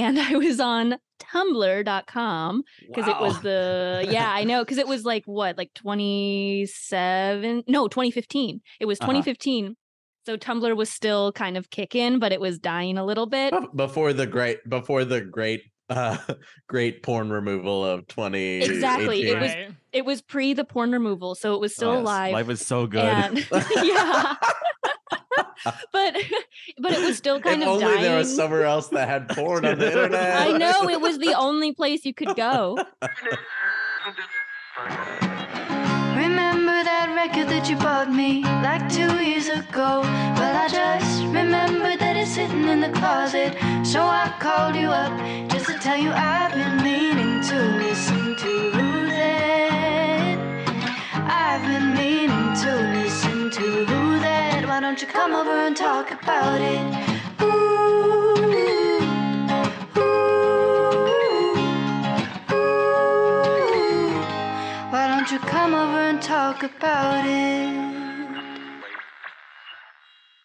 and I was on tumblr.com because it was the yeah, I know because it was like what, like 27 no, 2015. It was Uh-huh. 2015. So Tumblr was still kind of kicking, but it was dying a little bit. Before the great before the great uh great porn removal of 20 Exactly, it was- It was pre the porn removal, so it was still Yes, alive. Life was so good. And yeah. but but it was still kind if of only dying. there was somewhere else that had porn on the internet. I know it was the only place you could go. Remember that record that you bought me like two years ago? Well, I just remembered that it's sitting in the closet. So I called you up just to tell you I've been meaning to listen to that. I've been meaning to listen to that. Why don't you come over and talk about it? Ooh, ooh, ooh. Why don't you come over and talk about it?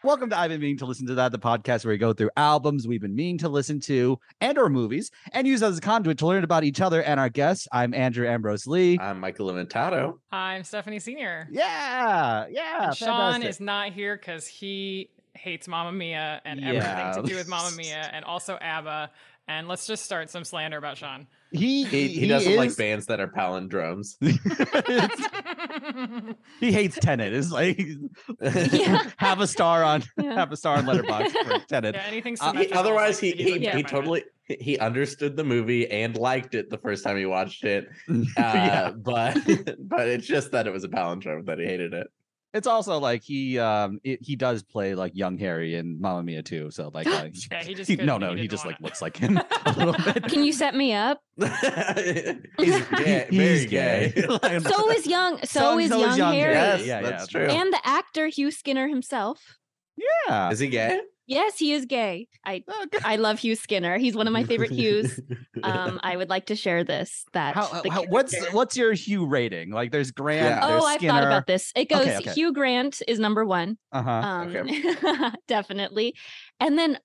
Welcome to I've been meaning to listen to that, the podcast where we go through albums we've been meaning to listen to and or movies and use as a conduit to learn about each other and our guests. I'm Andrew Ambrose Lee. I'm Michael Limentato. I'm Stephanie Senior. yeah, yeah. And Sean fantastic. is not here because he hates Mamma Mia and Yeah. everything to do with Mamma Mia and also ABBA. And let's just start some slander about Sean. He He, he, doesn't like bands that are palindromes. he hates Tenet. It's like Yeah. have a star on Yeah. have a star on Letterboxd for Tenet. yeah, anything Uh, he- He- otherwise, he like, he's he, like, he "Yeah, fine totally he- he understood the movie and liked it the first time he watched it. Uh, yeah. but but it's just that it was a palindrome that he hated it. It's also like he um it, he does play like young Harry in Mamma Mia too. So like uh, Yeah, he just he- no no he he, just like wanna. looks like him a little bit. Can you set me up? He's gay, He- very he's gay. So is young. So, So- is so young, young Harry. Harry. Yes, Yeah, that's yeah. true. And the actor Hugh Skinner himself. yeah. Is he gay? Yes, he is gay. I Oh. I love Hugh Skinner. He's one of my favorite Hughs. Um, I would like to share this. That How, the how, what's what's your Hugh rating? Like there's Grant. Yeah. there's Oh, I've thought about this. It goes Okay, okay. Hugh Grant is number one. Uh-huh. Um, definitely. And then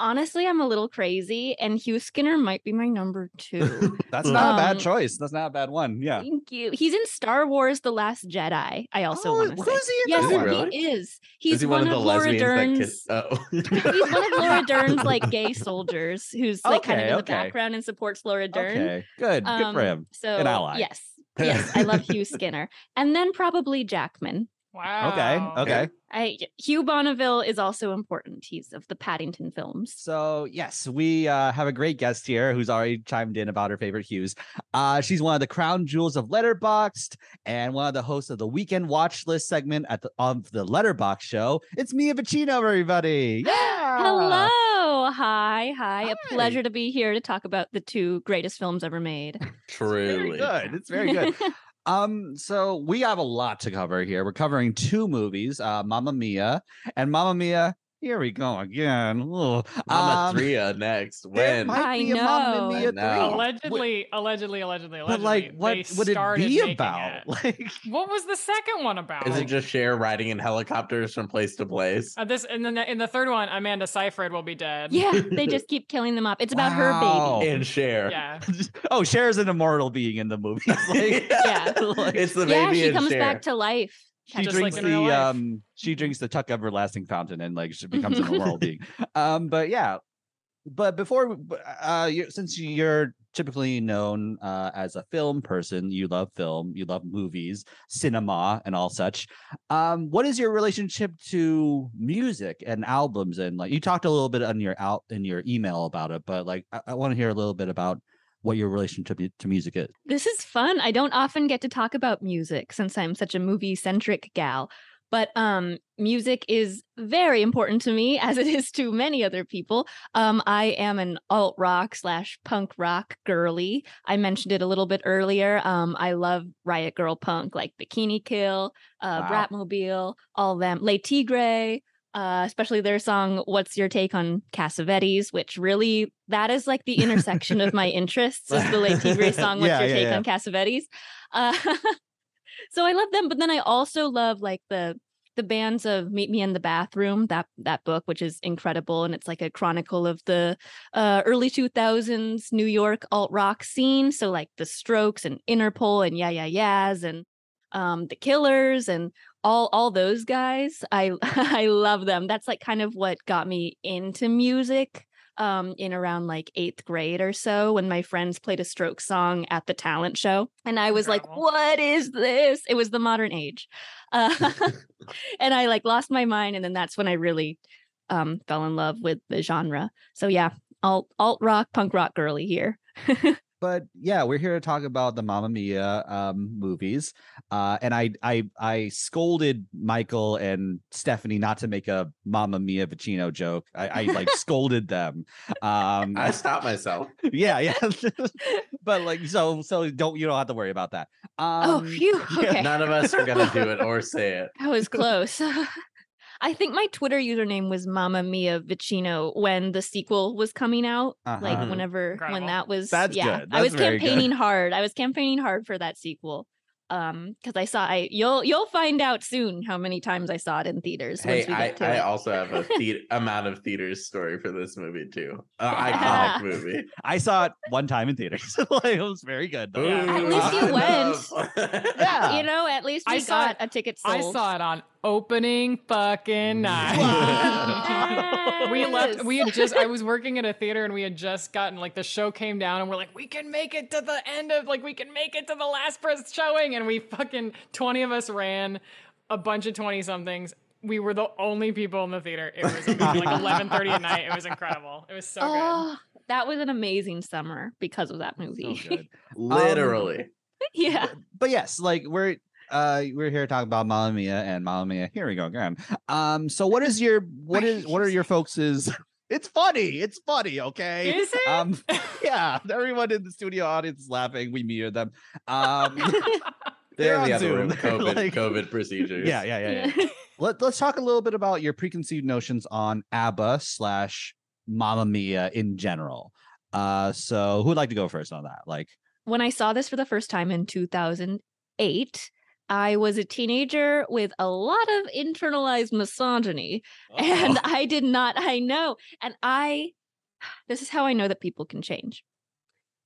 honestly, I'm a little crazy, and Hugh Skinner might be my number two. That's not a bad um, choice. That's not a bad one. Yeah. Thank you. He's in Star Wars: The Last Jedi. I also Oh, want to say. who's he in yes, that one? he Really? is. He's Is he one, one, of the Laura Dern's. Oh, He's one of Laura Dern's like gay soldiers who's like kind of Okay, in the background and supports Laura Dern. Okay. Good. Good for Um, him. So An ally. yes, yes, I love Hugh Skinner, and then probably Jackman. Wow. Okay. Okay. I Hugh Bonneville is also important. He's of the Paddington films. So yes, we uh, have a great guest here who's already chimed in about her favorite Hughs. Uh, she's one of the crown jewels of Letterboxd and one of the hosts of the weekend watch list segment at the of the Letterboxd show. It's Mia Vicino, everybody. Yeah. Hello, hi, hi. Hi. A pleasure to be here to talk about the two greatest films ever made. Very truly. good. It's very good. Um, so we have a lot to cover here. We're covering two movies, uh, Mamma Mia and Mamma Mia. Here we go again. Ugh. Mama Um, Tria next. there When? might I be a Mamma know. Mia I know. three. Allegedly, allegedly, allegedly, allegedly. But like, what they would it be about? it. Like, What was the second one about? Is it just Cher riding in helicopters from place to place? Uh, this and then in the third one, Amanda Seyfried will be dead. yeah, they just keep killing them off. It's about her baby. And Cher. Yeah. oh, Cher's an immortal being in the movie. Like, Yeah. like, it's the baby. Yeah, she and comes Cher. back to life. She just drinks like the um she drinks the Tuck Everlasting fountain and like she becomes an immortal being. Um, but yeah, but before uh, you since you're typically known uh as a film person, you love film, you love movies, cinema, and all such. Um, what is your relationship to music and albums? And like you talked a little bit on your out in your email about it, but like I, I want to hear a little bit about what your relationship to, music is. This is fun. I don't often get to talk about music since I'm such a movie centric gal. But um, music is very important to me, as it is to many other people. Um, I am an alt rock slash punk rock girly. I mentioned it a little bit earlier. Um, I love Riot Grrrl punk, like Bikini Kill, uh, Wow. Bratmobile, all them. Le Tigre, uh, especially their song "What's Your Take on Cassavetes," which really that is like the intersection of my interests. Is the Le Tigre song "What's Yeah, Your yeah, Take yeah. on Cassavetes?" Uh, so I love them, but then I also love like the the bands of Meet Me in the Bathroom, that that book, which is incredible, and it's like a chronicle of the uh, early 2000s New York alt rock scene. So like the Strokes and Interpol and Yeah Yeah Yeahs and um, the Killers and all all those guys. I I love them. That's like kind of what got me into music um in around like eighth grade or so when my friends played a stroke song at the talent show and i was like what is this it was the modern age uh, and i like lost my mind and then that's when i really um fell in love with the genre so yeah alt alt rock punk rock girly here but yeah, we're here to talk about the Mamma Mia um, movies. Uh, and I, I, I scolded Michael and Stephanie not to make a Mamma Mia Vicino joke. I, I like scolded them. Um, I stopped myself. yeah, yeah. but like, so, so don't you don't have to worry about that. Um, oh phew yeah, okay None of us are gonna do it or say it. That was close. I think my Twitter username was Mama Mia Vicino when the sequel was coming out. Like Uh-huh. whenever when that was That's yeah. good. I was That's very good. campaigning hard. I was campaigning hard for that sequel. Um, because I saw I you'll you'll find out soon how many times I saw it in theaters Hey, once we I, to I it. also have a the- amount of theaters story for this movie too. An iconic movie. I saw it one time in theaters. like, it was very good. though. Yeah. At least you went. Yeah. you know, at least I we saw got it- a ticket sold. I saw it on opening fucking night. we left. We had just. I was working at a theater, and we had just gotten like the show came down, and we're like, we can make it to the end of like we can make it to the last press showing, and we fucking twenty of us ran, a bunch of twenty somethings. We were the only people in the theater. It was amazing. like eleven thirty at night. It was incredible. It was so good. Oh, that was an amazing summer because of that So movie. good. Um, Literally. yeah. but yes, like we're uh we're here talking about Mamma Mia and Mamma Mia. Here we go again. Um, so what is your what is what are your folks' It's funny. It's funny. Okay. Is it? Um, yeah. Everyone in the studio audience is laughing. We muted them. Um, They're in on the other Zoom. room. COVID, like- COVID procedures. yeah, yeah, yeah, yeah. Let, let's talk a little bit about your preconceived notions on ABBA slash Mamma Mia in general. Uh, so who would like to go first on that? Like, when I saw this for the first time in 2008, I was a teenager with a lot of internalized misogyny. And uh-huh. I did not, I know. And I, this is how I know that people can change.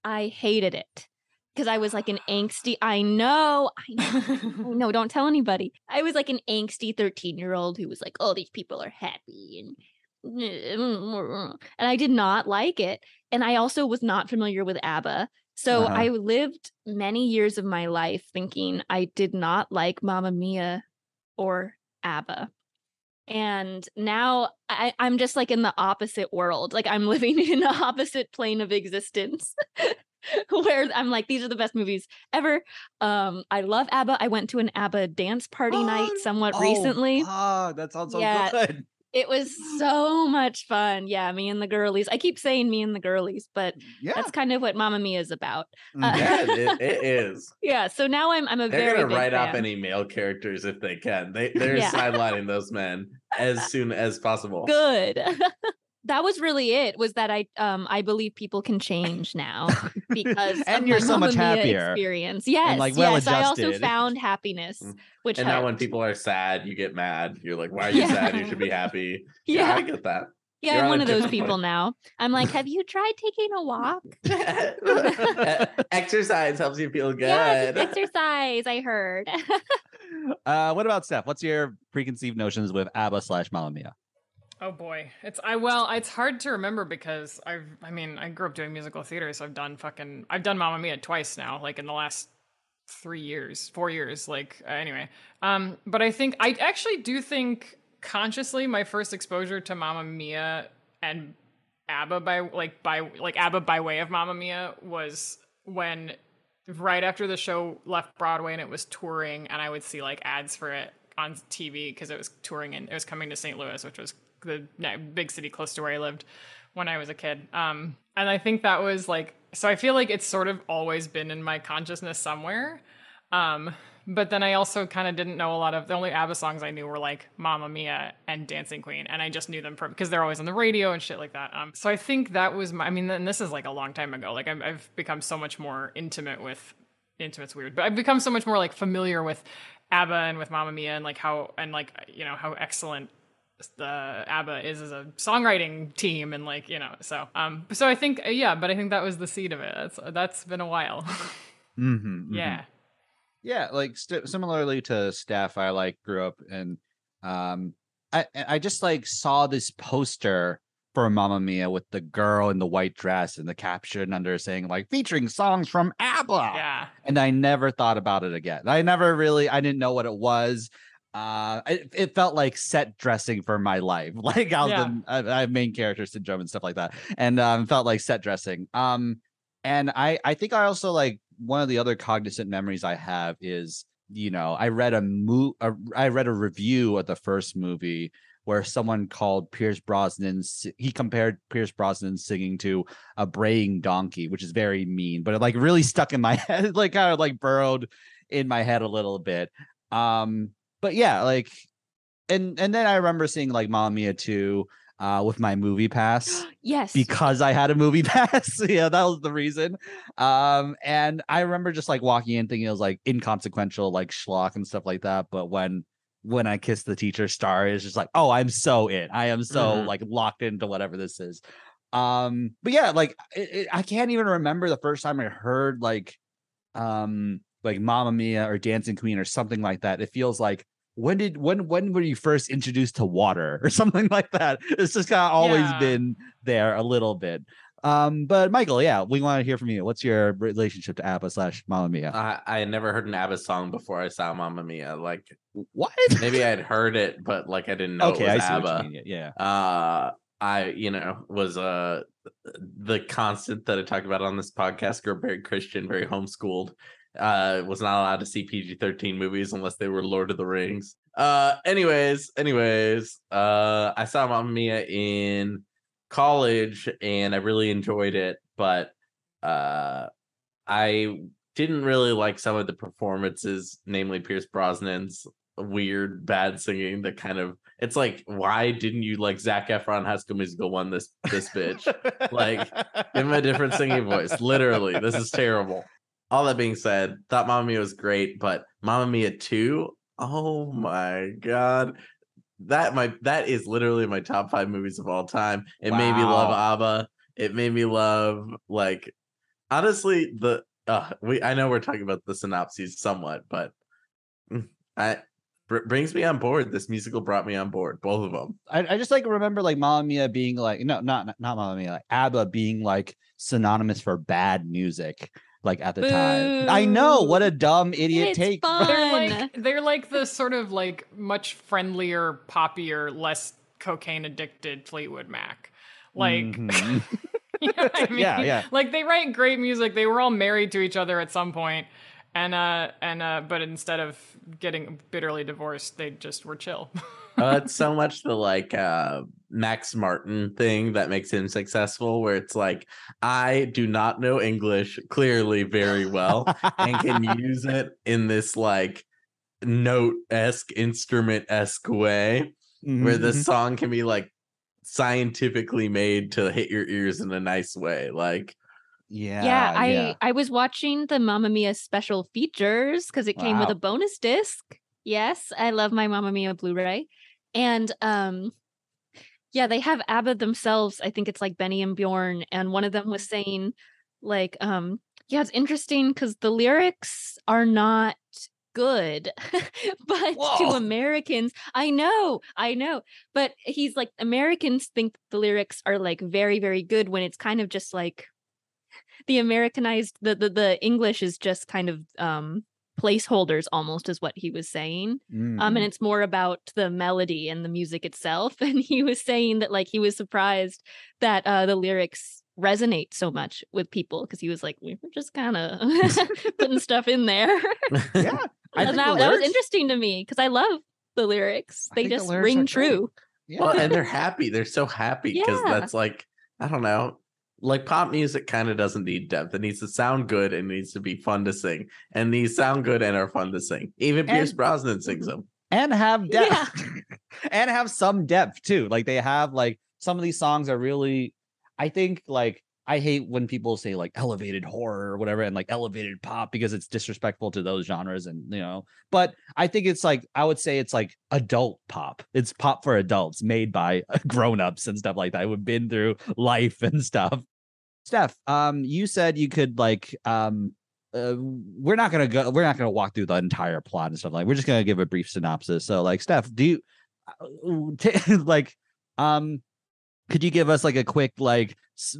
I hated it because I was like an angsty, I know, I know. I know, don't tell anybody. I was like an angsty 13 year old who was like, oh, these people are happy and and I did not like it. And I also was not familiar with ABBA. So Uh-huh. I lived many years of my life thinking I did not like Mamma Mia or ABBA. And now I, I'm just like in the opposite world. Like I'm living in the opposite plane of existence. Where I'm like, these are the best movies ever. Um, I love ABBA. I went to an ABBA dance party night Oh, somewhat oh, recently. Ah, that sounds so Yeah. good. It was so much fun. Yeah, me and the girlies. I keep saying me and the girlies, but Yeah. that's kind of what Mamma Mia is about. Uh, Mhm. Yeah, it, it is. Yeah, so now I'm I'm a They're very gonna write off fan. any male characters if they can. They they're Yeah. sidelining those men as soon as possible. Good. that was really it. Was that I um I believe people can change now because And of you're my so much happier Experience. Yes, like, yes. I also found happiness, Mm. which And now when people are sad, you get mad. You're like, why are you Yeah. sad? You should be happy. Yeah, yeah, I get that. yeah, you're I'm one of those people one. now. I'm like, have you tried taking a walk? Exercise helps you feel good. Yes, exercise. I heard. uh, what about Steph? What's your preconceived notions with ABBA slash Mamma Mia? Oh boy, it's I well, it's hard to remember because I've I mean I grew up doing musical theater, so I've done fucking I've done Mamma Mia twice now, like in the last three years, four years, like uh, anyway. Um, but I think I actually do think consciously my first exposure to Mamma Mia and ABBA by like by like ABBA by way of Mamma Mia was when right after the show left Broadway and it was touring, and I would see like ads for it on TV because it was touring and it was coming to St. Louis, which was the big city close to where I lived when I was a kid. Um, and I think that was like so. I feel like it's sort of always been in my consciousness somewhere. Um, but then I also kind of didn't know a lot of the only ABBA songs I knew were like Mamma Mia and Dancing Queen, and I just knew them from because they're always on the radio and shit like that. Um, so I think that was my. I mean, and this is like a long time ago. Like I've, I've become so much more intimate with intimate's weird, but I've become so much more like familiar with ABBA and with Mamma Mia and like how and like you know how excellent the ABBA is as a songwriting team and like you know so um so I think yeah but I think that was the seed of it that's that's been a while Mm-hmm, yeah yeah like st- similarly to steph i like grew up and um i i just like saw this poster for Mamma Mia with the girl in the white dress and the caption under saying like featuring songs from ABBA. yeah And I never thought about it again. I never really I didn't know what it was. Uh it, it felt like set dressing for my life. Like I was Yeah. the, I, I have main character syndrome and stuff like that. And um felt like set dressing. Um and I I think I also like one of the other cognizant memories I have is you know I read a mo- a, I read a review of the first movie where someone called Pierce Brosnan he compared Pierce Brosnan singing to a braying donkey, which is very mean, but it like really stuck in my head, like kind of like burrowed in my head a little bit. Um, but yeah, like and and then I remember seeing like Mamma Mia 2 uh with my movie pass yes. because I had a movie pass. yeah, that was the reason. Um, and I remember just like walking in thinking it was like inconsequential, like schlock and stuff like that. But when when I kissed the teacher star, it's just like, oh, I'm so in. I am so Mhm. like locked into whatever this is. Um, but yeah, like it, it- I can't even remember the first time I heard like um like Mamma Mia or Dancing Queen or something like that. It feels like when did when when were you first introduced to water or something like that? It's just kind of always Yeah. been there a little bit. Um, but Michael, yeah, we want to hear from you. What's your relationship to ABBA slash Mamma Mia? I, I had never heard an ABBA song before I saw Mamma Mia. Like what? maybe I'd heard it, but like I didn't know okay, it I was see ABBA. what you mean. Yeah. uh i you know was uh the constant that i talked about on this podcast grew very christian very homeschooled uh was not allowed to see pg-13 movies unless they were lord of the rings. Uh anyways anyways uh i saw Mamma mia in college and i really enjoyed it but uh i didn't really like some of the performances namely pierce brosnan's weird bad singing that kind of it's like why didn't you like Zac Efron High School Musical one this this bitch? Like, give him a different singing voice. Literally this is terrible all that being said thought Mamma Mia was great but Mamma Mia 2 oh my god. That my that is literally my top five movies of all time. It made me love ABBA. It made me love like honestly the uh we I know we're talking about the synopses somewhat but mm, I br- brings me on board. This musical brought me on board, both of them. I, I just like remember like Mamma Mia being like no not not not Mamma Mia like ABBA being like synonymous for bad music like at the time. I know what a dumb idiot It's take. fun. they're like they're like the sort of like much friendlier poppier less cocaine addicted Fleetwood Mac like Mhm. You know I mean? Yeah, yeah. Like they write great music. They were all married to each other at some point, and uh, and uh, but instead of getting bitterly divorced, they just were chill. Uh, it's so much the like uh Max Martin thing that makes him successful, where it's like I do not know English clearly very well and can use it in this like note esque instrument esque way, where the song can be like scientifically made to hit your ears in a nice way. Like yeah yeah, I yeah. I was watching the Mamma Mia special features because it came with a bonus disc. Yes, I love my Mamma Mia Blu-ray, and um, yeah, they have ABBA themselves. I think it's like Benny and Bjorn, and one of them was saying, like, um, yeah, it's interesting because the lyrics are not good, but to Americans, I know, I know, but he's like Americans think the lyrics are like very, very good when it's kind of just like the Americanized the the, the English is just kind of um placeholders almost is what he was saying um Mhm. and it's more about the melody and the music itself and he was saying that like he was surprised that uh the lyrics resonate so much with people because he was like we were just kind of putting stuff in there yeah. And that, the that was interesting to me because i love the lyrics they think the just lyrics ring true Yeah. well, and they're happy. They're so happy because Yeah. that's like I don't know. Like pop music kind of doesn't need depth. It needs to sound good and it needs to be fun to sing. And these sound good and are fun to sing. Even Pierce And- Brosnan sings mm-hmm. them. and have depth and have some depth too like they have like some of these songs are really i think like I hate when people say like elevated horror or whatever and like elevated pop because it's disrespectful to those genres and you know. But I think it's like I would say it's like adult pop. It's pop for adults made by grown-ups and stuff like that. Who've been through life and stuff. Steph, um, you said you could like um uh, we're not gonna go we're not gonna walk through the entire plot and stuff like we're just gonna give a brief synopsis. So like Steph, do you uh, t- like um could you give us like a quick like s-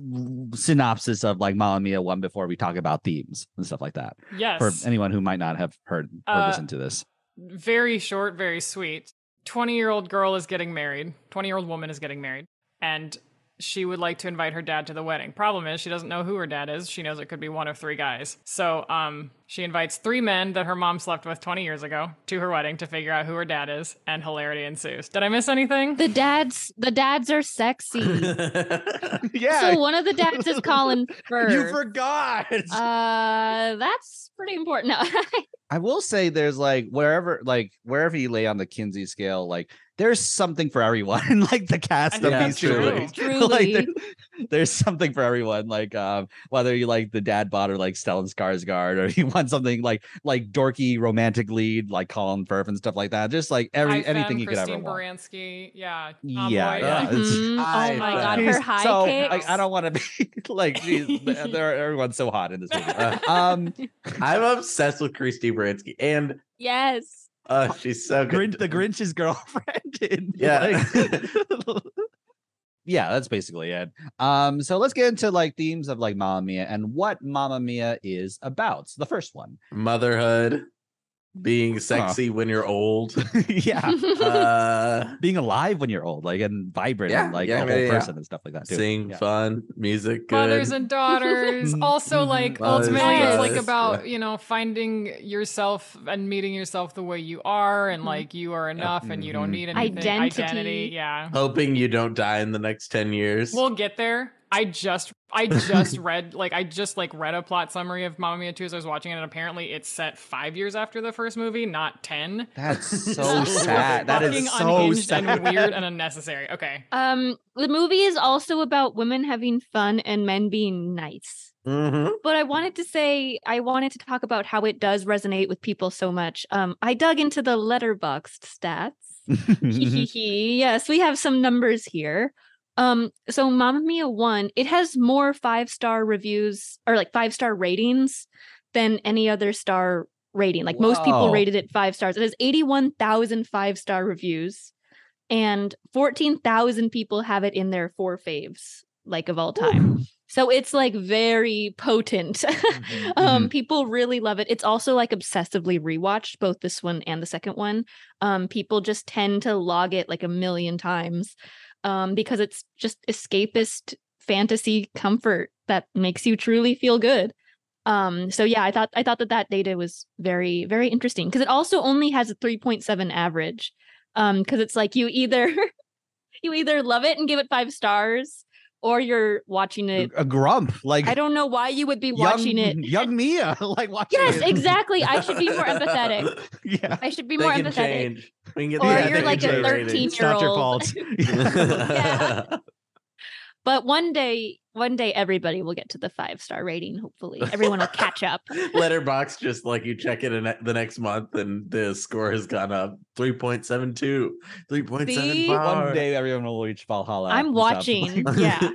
synopsis of like Mamma Mia one before we talk about themes and stuff like that Yes. for anyone who might not have heard or Uh, listened to this? very short, very sweet. 20 year old girl is getting married. 20 year old woman is getting married. And she would like to invite her dad to the wedding. Problem is, she doesn't know who her dad is. She knows it could be one of three guys. So, um, she invites three men that her mom slept with 20 years ago to her wedding to figure out who her dad is, and hilarity ensues. Did I miss anything? The dads, the dads are sexy. yeah, so one of the dads is Colin Firth. you forgot. Uh, that's pretty important. No. I will say there's like wherever like wherever you lay on the Kinsey scale, like there's something for everyone like the cast of Yeah, these that's two truly. movies. Truly. like there- there's something for everyone. Like um whether you like the dad bod or like Stellan Skarsgård or you want something like like dorky romantic lead like Colin Firth and stuff like that. Just like every High femme, anything you could ever Christine want. Baranski. Yeah. Yeah, tomboy, yeah. it's- Mhm. I Oh my god, her She's high so, kicks. Like, I don't want to be like geez, everyone's so hot in this movie. Uh, Um I'm obsessed with Christy Baranski, and yes. uh, she's so good. Grinch, the Grinch's girlfriend. In, Yeah. like- yeah, that's basically it. Um, so let's get into like themes of like Mamma Mia and what Mamma Mia is about. So the first one, Motherhood, being sexy when you're old. yeah, Uh, being alive when you're old, like and vibrant, Yeah, and like yeah, a whole yeah. person and stuff like that too. sing Yeah. fun, music, good. Mothers and daughters. also, Mhm. like Mothers, ultimately, it's like about yeah. you know finding yourself and meeting yourself the way you are, and Mhm. like you are enough, and you don't need anything. Identity. Identity. Yeah. Hoping you don't die in the next 10 years. We'll get there. I just I just read like I just like read a plot summary of Mamma Mia 2 as I was watching it, and apparently it's set five years after the first movie, not ten. That's so sad. That Fucking is so unhinged sad. and weird and unnecessary. Okay. Um, the movie is also about women having fun and men being nice. Mhm. But I wanted to say I wanted to talk about how it does resonate with people so much. Um, I dug into the Letterboxd stats. yes, we have some numbers here. Um, so Mamma Mia 1, it has more five-star reviews or like five-star ratings than any other star rating. Like most people rated it five stars. It has 81,000 five-star reviews and 14,000 people have it in their four faves like of all time. So it's like very potent. um people really love it. It's also like obsessively rewatched both this one and the second one. Um people just tend to log it like a million times um because it's just escapist fantasy comfort that makes you truly feel good. Um so yeah, I thought I thought that that data was very very interesting because it also only has a 3.7 average. Um because it's like you either you either love it and give it 5 stars or you're watching it a grump, like I don't know why you would be watching young, it. young Mia, like watching. Yes, it. exactly. I should be more empathetic. yeah, I should be They more can empathetic. change. We can get Or the you're like a NHA 13 ratings. it's not your fault. Yeah. But one day, one day everybody will get to the five star rating, hopefully. Everyone will catch up. Letterboxd just like you check it in the next month and the score has gone up 3.72, 3.75. One day everyone will reach Valhalla. I'm watching. Yeah.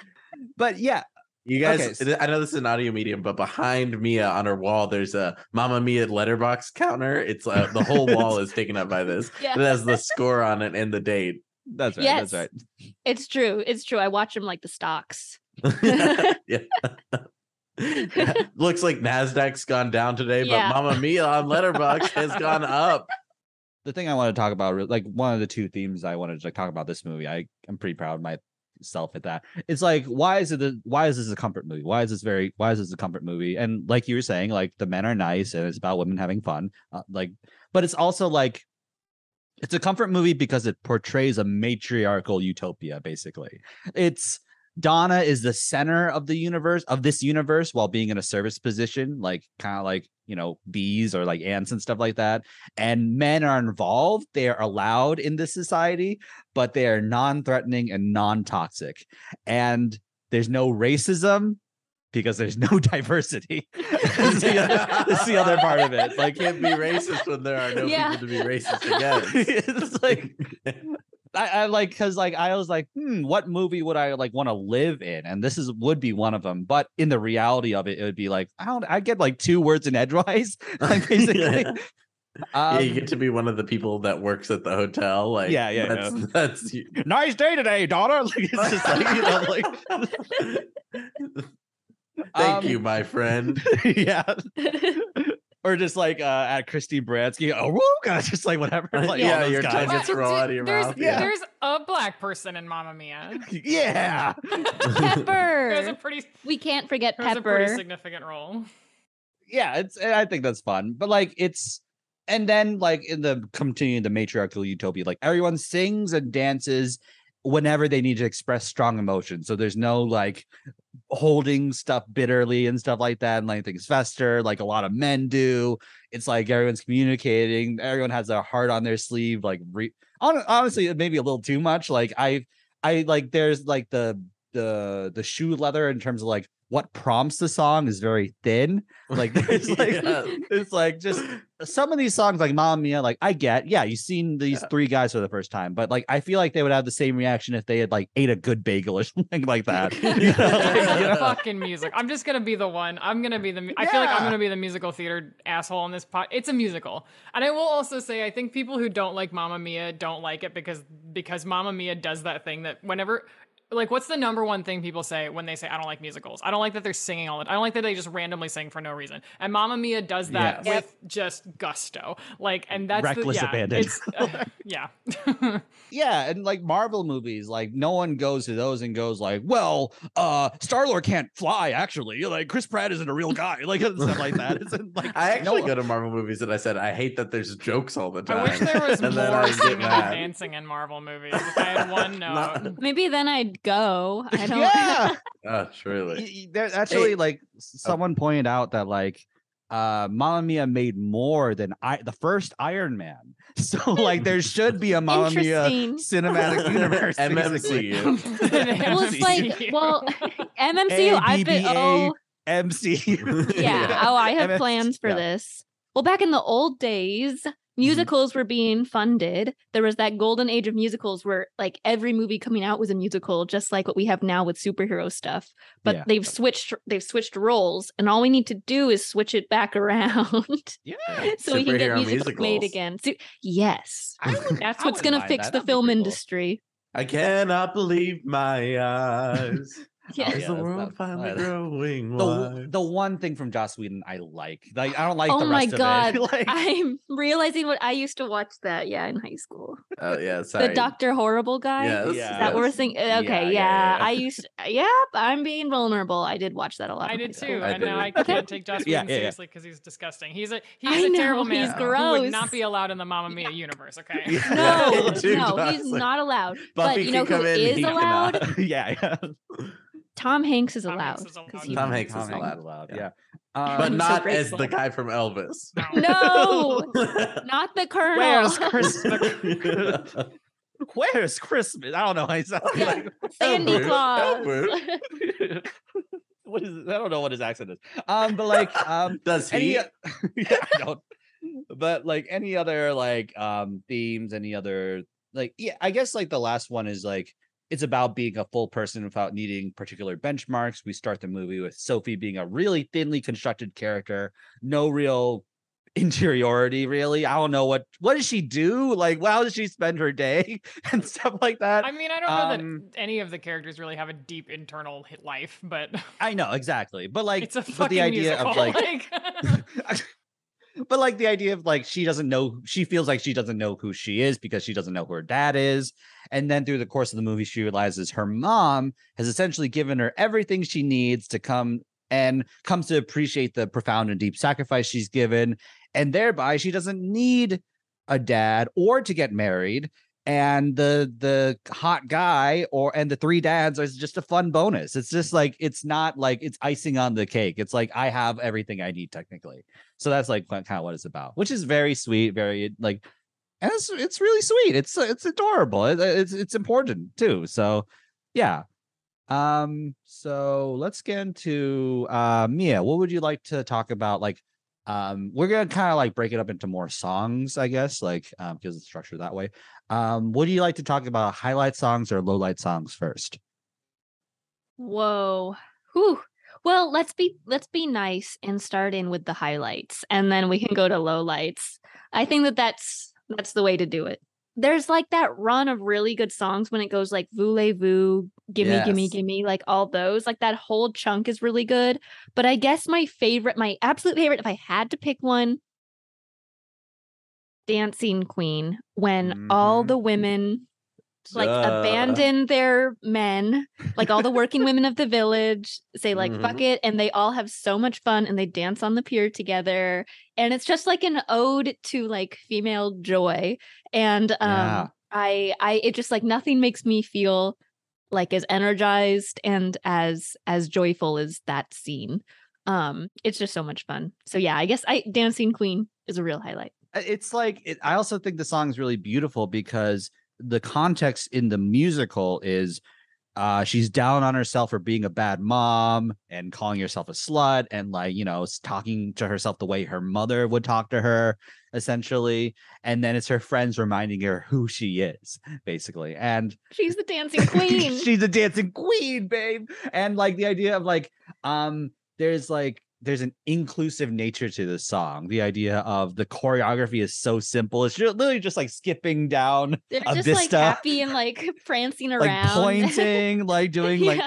but yeah, You guys, Okay, so- I know this is an audio medium, but behind Mia on her wall, there's a Mamma Mia letterboxd counter. It's uh, the whole wall is taken up by this. Yeah. It has the score on it and the date. That's right. Yes. That's right. It's true. It's true. I watch them like the stocks. yeah. Looks like Nasdaq's gone down today, Yeah. but Mamma Mia on Letterboxd has gone up. The thing I want to talk about, like one of the two themes I wanted to like, talk about this movie, I am pretty proud of myself at that. It's like, why is it? The, why is this a comfort movie? Why is this very? Why is this a comfort movie? And like you were saying, like the men are nice and it's about women having fun. Uh, like, but it's also like it's a comfort movie because it portrays a matriarchal utopia. Basically, it's Donna is the center of the universe of this universe while being in a service position, like kind of like you know bees or like ants and stuff like that. And men are involved; they are allowed in this society, but they are non-threatening and non-toxic. And there's no racism because there's no diversity. that's, the other, that's the other part of it. Like can't be racist when there are no Yeah. people to be racist against. it's like I, I like because like I was like, hmm, what movie would I like want to live in? And this is would be one of them. But in the reality of it, it would be like I don't. I get like two words in edgewise, like basically. Yeah. Um, yeah, you get to be one of the people that works at the hotel. Like, Yeah, yeah, that's no. that's you. nice day today, daughter. Like it's just like you know, like Thank Um, you, my friend. yeah. Or just like uh, at Christy Baranski, oh, woo, God, just like whatever. Like, Yeah, your guys. tongue gets Well, raw out of your there's, mouth. Yeah. there's a black person in Mamma Mia. yeah. Who has a Pepper. pretty, we can't forget who has a pretty Pepper. significant role. yeah, it's I think that's fun. But like it's and then like in the continuing the matriarchal utopia, like everyone sings and dances whenever they need to express strong emotion. So there's no like holding stuff bitterly and stuff like that and letting things fester like a lot of men do. It's like everyone's communicating, everyone has their heart on their sleeve, like re- hon- honestly, maybe a little too much. Like I I like there's like the the the shoe leather in terms of like what prompts the song is very thin. Like there's like Yeah. it's like just some of these songs like Mamma Mia, like I get, yeah, you've seen these Yeah. three guys for the first time, but like I feel like they would have the same reaction if they had like ate a good bagel or something like that. You know, like, you know? fucking music. I'm just gonna be the one. I'm gonna be the. mu- I feel like I'm gonna be the musical theater asshole on this pot. It's a musical, and I will also say I think people who don't like Mamma Mia don't like it because because Mamma Mia does that thing that whenever. Like, what's the number one thing people say when they say I don't like musicals? I don't like that they're singing all the. I don't like that they just randomly sing for no reason. And Mamma Mia does that Yes. with just gusto. Like, and that's Reckless the, yeah, abandon. It's, uh, yeah. yeah, and like Marvel movies, like no one goes to those and goes like, well, uh Star Lord can't fly, actually. Like Chris Pratt isn't a real guy, like and stuff like that. It's like I actually no- go to Marvel movies and I said I hate that there's jokes all the time. I wish there was And then more I get singing and mad. dancing in Marvel movies. If I had one Not- note. Maybe then I'd go. I don't. yeah. Oh, truly. Y- y- There's actually like s- someone pointed out that like uh Mamma Mia made more than I the first Iron Man. So like there should be a Mamma Mia cinematic universe. basically. MMCU. Well, it's like well, MMCU. I've been ABBA. oh MC. yeah. Oh, I have MMC plans for yeah. this. Well, back in the old days, Mm-hmm. musicals were being funded. There was that golden age of musicals where like every movie coming out was a musical, just like what we have now with superhero stuff. But Yeah. they've switched they've switched roles, and all we need to do is switch it back around Yeah. so we can get Superhero musicals made again. So, yes. Would- That's I what's gonna fix that. the That'd film cool. industry. I cannot believe my eyes. Yeah. Is yeah, the that's world not- finally growing The, wide? the one thing from Joss Whedon I like. Like I don't like oh the my rest god. of it. like, I'm realizing what I used to watch that, yeah, in high school. Oh yeah, sorry. The Doctor Horrible guy. Yes, Is Yeah. that what we're yes. thinking? Yeah, Okay, yeah, yeah, yeah. I used. to, Yep, I'm being vulnerable. I did watch that a lot. I did too. I and now. I can't take Joss Whedon yeah, yeah. seriously because he's disgusting. He's a I he's a know, terrible he's man who would not be allowed in the Mamma Mia universe. Okay, Yeah. No, no, he's not allowed. But you know can who come in, is he allowed? yeah, yeah. Tom Hanks is Tom allowed. Hanks is 'cause allowed. he- Tom Hanks is allowed. allowed. Yeah. Yeah. but Um, so not as the guy from Elvis. No, not the Colonel. Where's Christmas? Where's Christmas? I don't know. I sound Yeah. like Sandy Albert, Claus. Albert. what is it? I don't know what his accent is. Um, but like um Does any he? o- yeah, I don't. But like any other like um themes, any other like yeah, I guess like the last one is like it's about being a full person without needing particular benchmarks. We start the movie with Sophie being a really thinly constructed character, no real interiority really. I don't know what what does she do? Like how does she spend her day and stuff like that? I mean, I don't know Um, that any of the characters really have a deep internal life, but I know exactly. But like it's a but fucking the idea musical. of like but like the idea of like she doesn't know she feels like she doesn't know who she is because she doesn't know who her dad is and then through the course of the movie she realizes her mom has essentially given her everything she needs to come and comes to appreciate the profound and deep sacrifice she's given and thereby she doesn't need a dad or to get married and the the hot guy or and the three dads is just a fun bonus. It's just like it's not like it's icing on the cake. It's like i have everything i need technically. So that's like kind of what it's about which is very sweet very like and it's it's really sweet. It's it's adorable. It- it's it's important too. So yeah. Um, so let's get into uh Mia. What would you like to talk about? Like, um, we're gonna kind of like break it up into more songs, I guess, like um, because it's structured that way. Um, what do you like to talk about? Highlight songs or low light songs first? Whoa. Whew. Well, let's be let's be nice and start in with the highlights and then we can go to low lights I think that that's that's the way to do it. There's like that run of really good songs when it goes like voulez-vous, gimme, gimme, gimme, like all those. Like that whole chunk is really good. But I guess my favorite, my absolute favorite, if I had to pick one, Dancing Queen, when all Mhm. the women like Duh. abandon their men, like all the working women of the village say like fuck Mhm. it and they all have so much fun and they dance on the pier together and it's just like an ode to like female joy and um Yeah. I I it just like nothing makes me feel like as energized and as as joyful as that scene. Um it's just so much fun. So yeah, I guess I Dancing Queen is a real highlight. Uh, It's like it, I also think the song's really beautiful because the context in the musical is uh she's down on herself for being a bad mom and calling herself a slut and like you know talking to herself the way her mother would talk to her essentially. And then it's her friends reminding her who she is basically. And She's the dancing queen. she's a dancing queen babe. And like the idea of like um there's like there's an inclusive nature to the song the idea of the choreography is so simple it's ju- literally just like skipping down They're a just like happy and like prancing around. like pointing like doing like Yeah.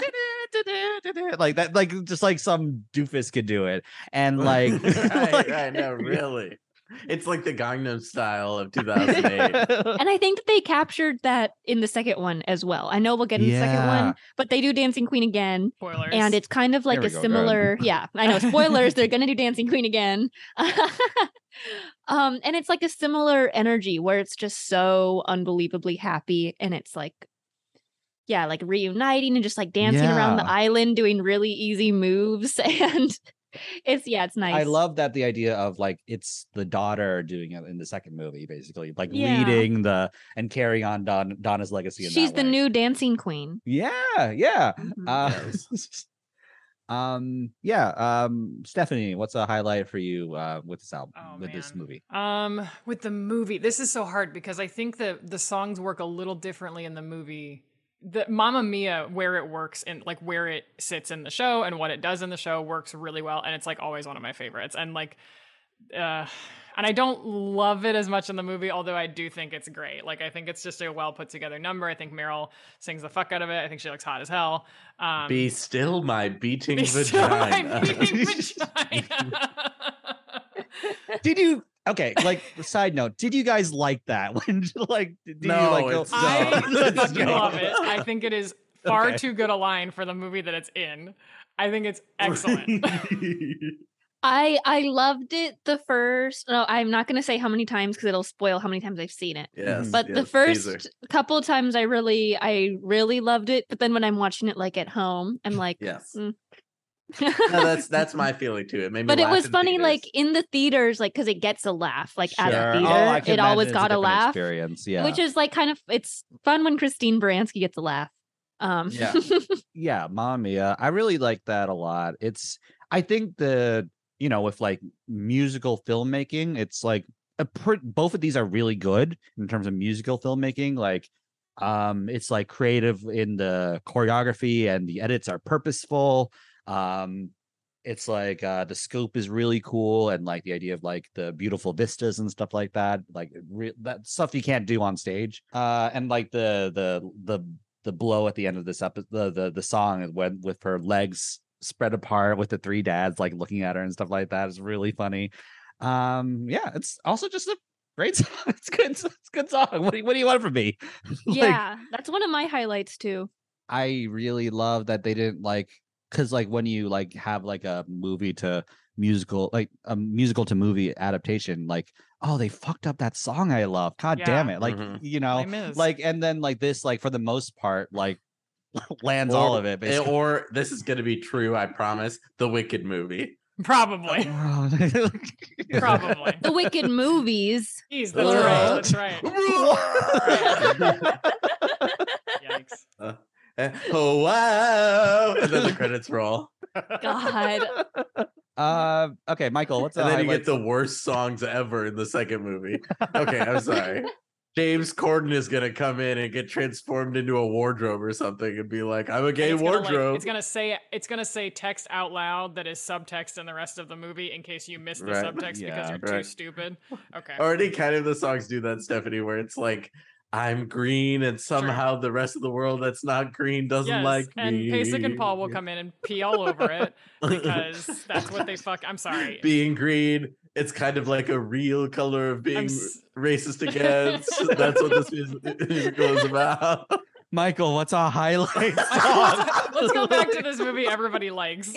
like that like just like some doofus could do it and like, right, like- right, no, really. It's like the Gangnam style of 2008. and I think that they captured that in the second one as well. I know we'll get in the second one, but they do Dancing Queen again. Spoilers. And it's kind of like a go, go ahead. similar, yeah. I know spoilers. they're gonna do Dancing Queen again. um, and it's like a similar energy where it's just so unbelievably happy, and it's like, yeah, like reuniting and just like dancing around the island, doing really easy moves, and it's yeah, it's nice. I love that the idea of like it's the daughter doing it in the second movie, basically, like Yeah. leading the and carrying on Don Donna's legacy. In She's the way. new dancing queen. Yeah, yeah. Mhm. Uh, um, yeah. Um, Stephanie, what's a highlight for you uh, with this album, Oh, with this movie? Um, with the movie, this is so hard because I think that the songs work a little differently in the movie. The Mamma Mia, where it works and like where it sits in the show and what it does in the show works really well, and it's like always one of my favorites. And like, uh, and I don't love it as much in the movie, although I do think it's great. Like, I think it's just a well put together number. I think Meryl sings the fuck out of it. I think she looks hot as hell. Um, Be still my beating be still my beating vagina. Did you? Okay, like side note, did you guys like that when like did you No, like go, it's I No. fucking love it. I think it is far Okay. too good a line for the movie that it's in. I think it's excellent. I I loved it the first. No, I'm not going to say how many times because it'll spoil how many times I've seen it. yes, But the first teaser. couple times I really I really loved it. But then when I'm watching it like at home, I'm like, Yes. mm. No, that's that's my feeling too. It made me but it was funny theaters. like in the theaters, like because it gets a laugh, like at Sure. a theater, Oh, it always got a different laugh, Experience, yeah. which is like kind of it's fun when Christine Baranski gets a laugh. Um, Yeah. yeah, Mamma Mia. I really like that a lot. It's I think the you know with like musical filmmaking, it's like a pr- both of these are really good in terms of musical filmmaking. Like, um, it's like creative in the choreography and the edits are purposeful. Um, it's like uh the scope is really cool and like the idea of like the beautiful vistas and stuff like that like re- that stuff you can't do on stage. Uh and like the the the the blow at the end of this episode the the, the song when with her legs spread apart with the three dads like looking at her and stuff like that is really funny. Um yeah it's also just a great song. It's good it's a good song. What do you, what do you want from me? Like, yeah, that's one of my highlights too. I really love that they didn't like because like when you like have like a movie to musical like a musical to movie adaptation like oh they fucked up that song I love god damn it like Mhm. you know like and then like this like for the most part like lands all of it eh, basically. Or this is going to be true. I promise. The Wicked movie. Probably. Probably. The Wicked movies. Jeez, that's right. That's right. Yikes. And, oh wow! And then the credits roll. God. Uh, okay, Michael, what's and the then you get the worst songs ever in the second movie. Okay, I'm sorry. James Corden is gonna come in and get transformed into a wardrobe or something and be like, "I'm a gay it's gonna, like- wardrobe." it's gonna say it's gonna say text out loud that is subtext in the rest of the movie in case you missed the Right. subtext Yeah, because you're too stupid. Okay. Already, kind of the songs do that, Stephanie, where it's like, "I'm green," and somehow the rest of the world that's not green doesn't Yes, like and me. Pasek and Paul will come in and pee all over it because that's what they fuck. I'm sorry. being green. It's kind of like a real color of being s- racist against. That's what this music- musical is about. Michael, what's our highlight? Let's go back to this movie everybody likes.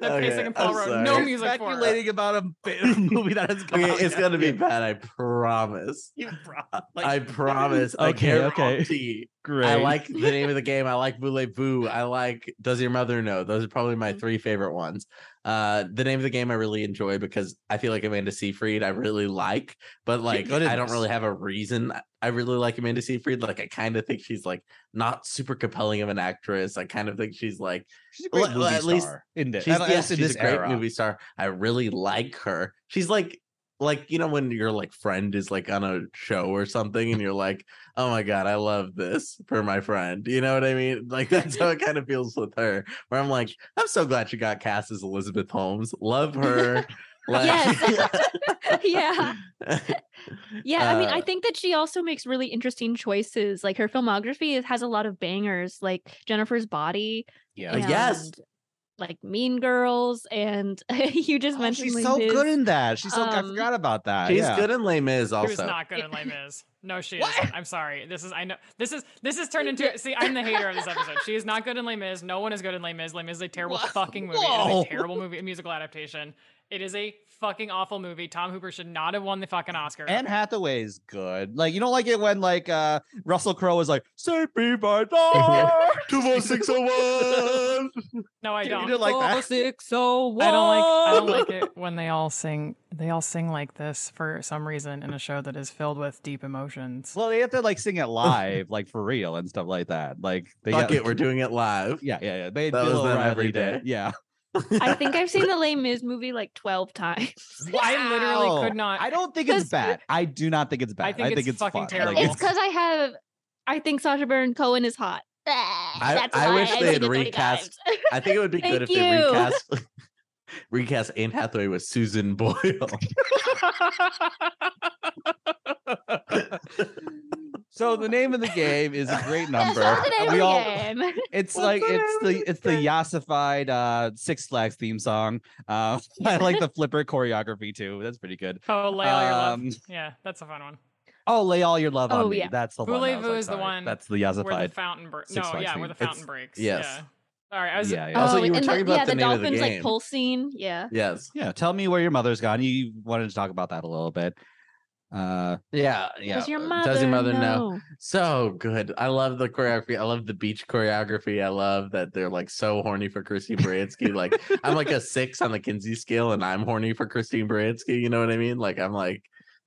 That Okay, Pasek and Paul I'm wrote sorry. no You're music for. speculating about a movie that has come Okay, out it's gonna be bad. I promise. You brought, like, I promise. I Okay, care okay. great. I like the name of the game. I like Voulez-Vous. I like Does Your Mother Know? Those are probably my Mhm. three favorite ones. Uh, the name of the game I really enjoy because I feel like Amanda Seyfried I really like, but like in I don't really have a reason. I really like Amanda Seyfried. Like I kind of think she's like not super compelling of an actress. I kind of think she's like She's a great Well, movie at least star in this. she's yes, she's a great era. movie star. I really like her. She's like like you know when your like friend is like on a show or something and you're like, "Oh my god, I love this for my friend." You know what I mean? Like that's how it kind of feels with her. Where I'm like, "I'm so glad she got cast as Elizabeth Holmes. Love her." Like- Yes. yeah. Yeah, I mean, I Uh, think that she also makes really interesting choices. Like her filmography has a lot of bangers, like Jennifer's Body. Yeah. Uh, yes. And, Like Mean Girls, and you just Oh, mentioned she's Les so good in that. She's so I Um, forgot about that. She's yeah. good in Les Mis Also, she's not good in Les Mis. No, she isn't. I'm sorry. This is I know this is this is turned into see. I'm the hater of this episode. She is not good in Les Mis. No one is good in Les Mis. Les Mis is a terrible Wha- fucking movie. It Whoa. is a terrible movie, musical adaptation. It is a fucking awful movie. Tom Hooper should not have won the fucking Oscar. Anne Hathaway's good. Like you don't like it when like uh Russell Crowe is like "Save me by the Two six oh one. no, I don't. didn't like that? Six, oh, I don't like I don't like it when they all sing they all sing like this for some reason in a show that is filled with deep emotions. Well, they have to like sing it live, like for real and stuff like that. Like they Fuck got- it, we're doing it live. Yeah, yeah, yeah. They That Bill was them O'Reilly every did day. Yeah. I think I've seen the Les Mis movie like 12 times. I literally could not I don't think it's bad. I do not think it's bad. I think it's fucking fun. terrible. It's because I have, I think Sacha Baron Cohen is hot. I, I wish they had recast- I think it would be good if Thank they recast recast Anne Hathaway with Susan Boyle. So the name of the game is a great number. That's the name we all the game. it's What's like the it's the it's the yassified uh Six Flags theme song. Uh I like the flipper choreography too. That's pretty good. Oh, lay all your love. Um, Yeah, that's a fun one. Oh, lay all your love on Oh, me. yeah. That's the one. I Voulez-Vous like, is the sorry. one That's the Where the fountain breaks. Six No, Flags yeah, theme. where the It's- fountain breaks. yes. Yeah. Sorry, I was. Yeah, yeah. Oh, Also, you were talking the, about yeah, the the, name of the dolphins like game. pulsing. Yeah. yes. Yeah, tell me where your mother's gone. You wanted to talk about that a little bit. Uh Yeah. Yeah. Does your mother, Does your mother know? know? So good. I love the choreography. I love the beach choreography. I love that they're like so horny for Christine Baranski. like I'm like a six on the Kinsey scale, and I'm horny for Christine Baranski. You know what I mean? Like I'm like,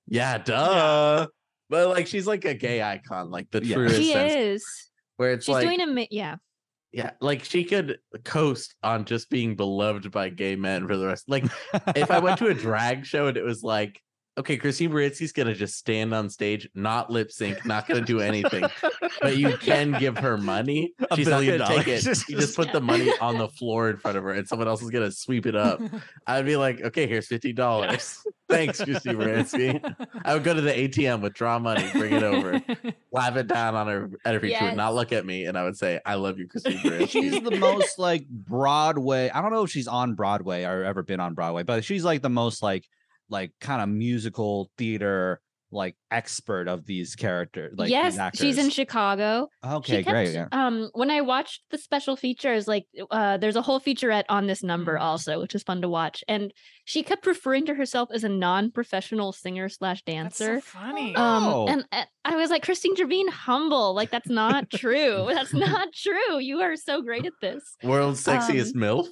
yeah, duh. But like she's like a gay icon, like the Yeah. truest She sense. is. Where it's She's like, doing a mi- yeah. yeah, like she could coast on just being beloved by gay men for the rest. Like if I went to a drag show and it was like, okay, Christine Baranski's gonna just stand on stage, not lip sync, not gonna do anything, but you can give her money. A She's not gonna take it. You just put the money on the floor in front of her, and someone else is gonna sweep it up. I'd be like, okay, here's fifty dollars. Thanks, Christine Baranski. I would go to the ATM, withdraw money, bring it over, laugh it down on her at feet. She would not look at me, and I would say, "I love you, Christine Baranski." she's the most like Broadway. I don't know if she's on Broadway or ever been on Broadway, but she's like the most like like kind of musical theater like expert of these characters. Like these yes, she's in. Chicago. Okay, kept, great. Yeah. Um, when I watched the special features, like uh, there's a whole featurette on this number Mm. also, which is fun to watch. And she kept referring to herself as a non-professional singer slash That's so dancer. funny. Oh. Um, and, and I was like, Christine, you're humble. Like that's not true. that's not true. You are so great at this. World's sexiest Um, MILF.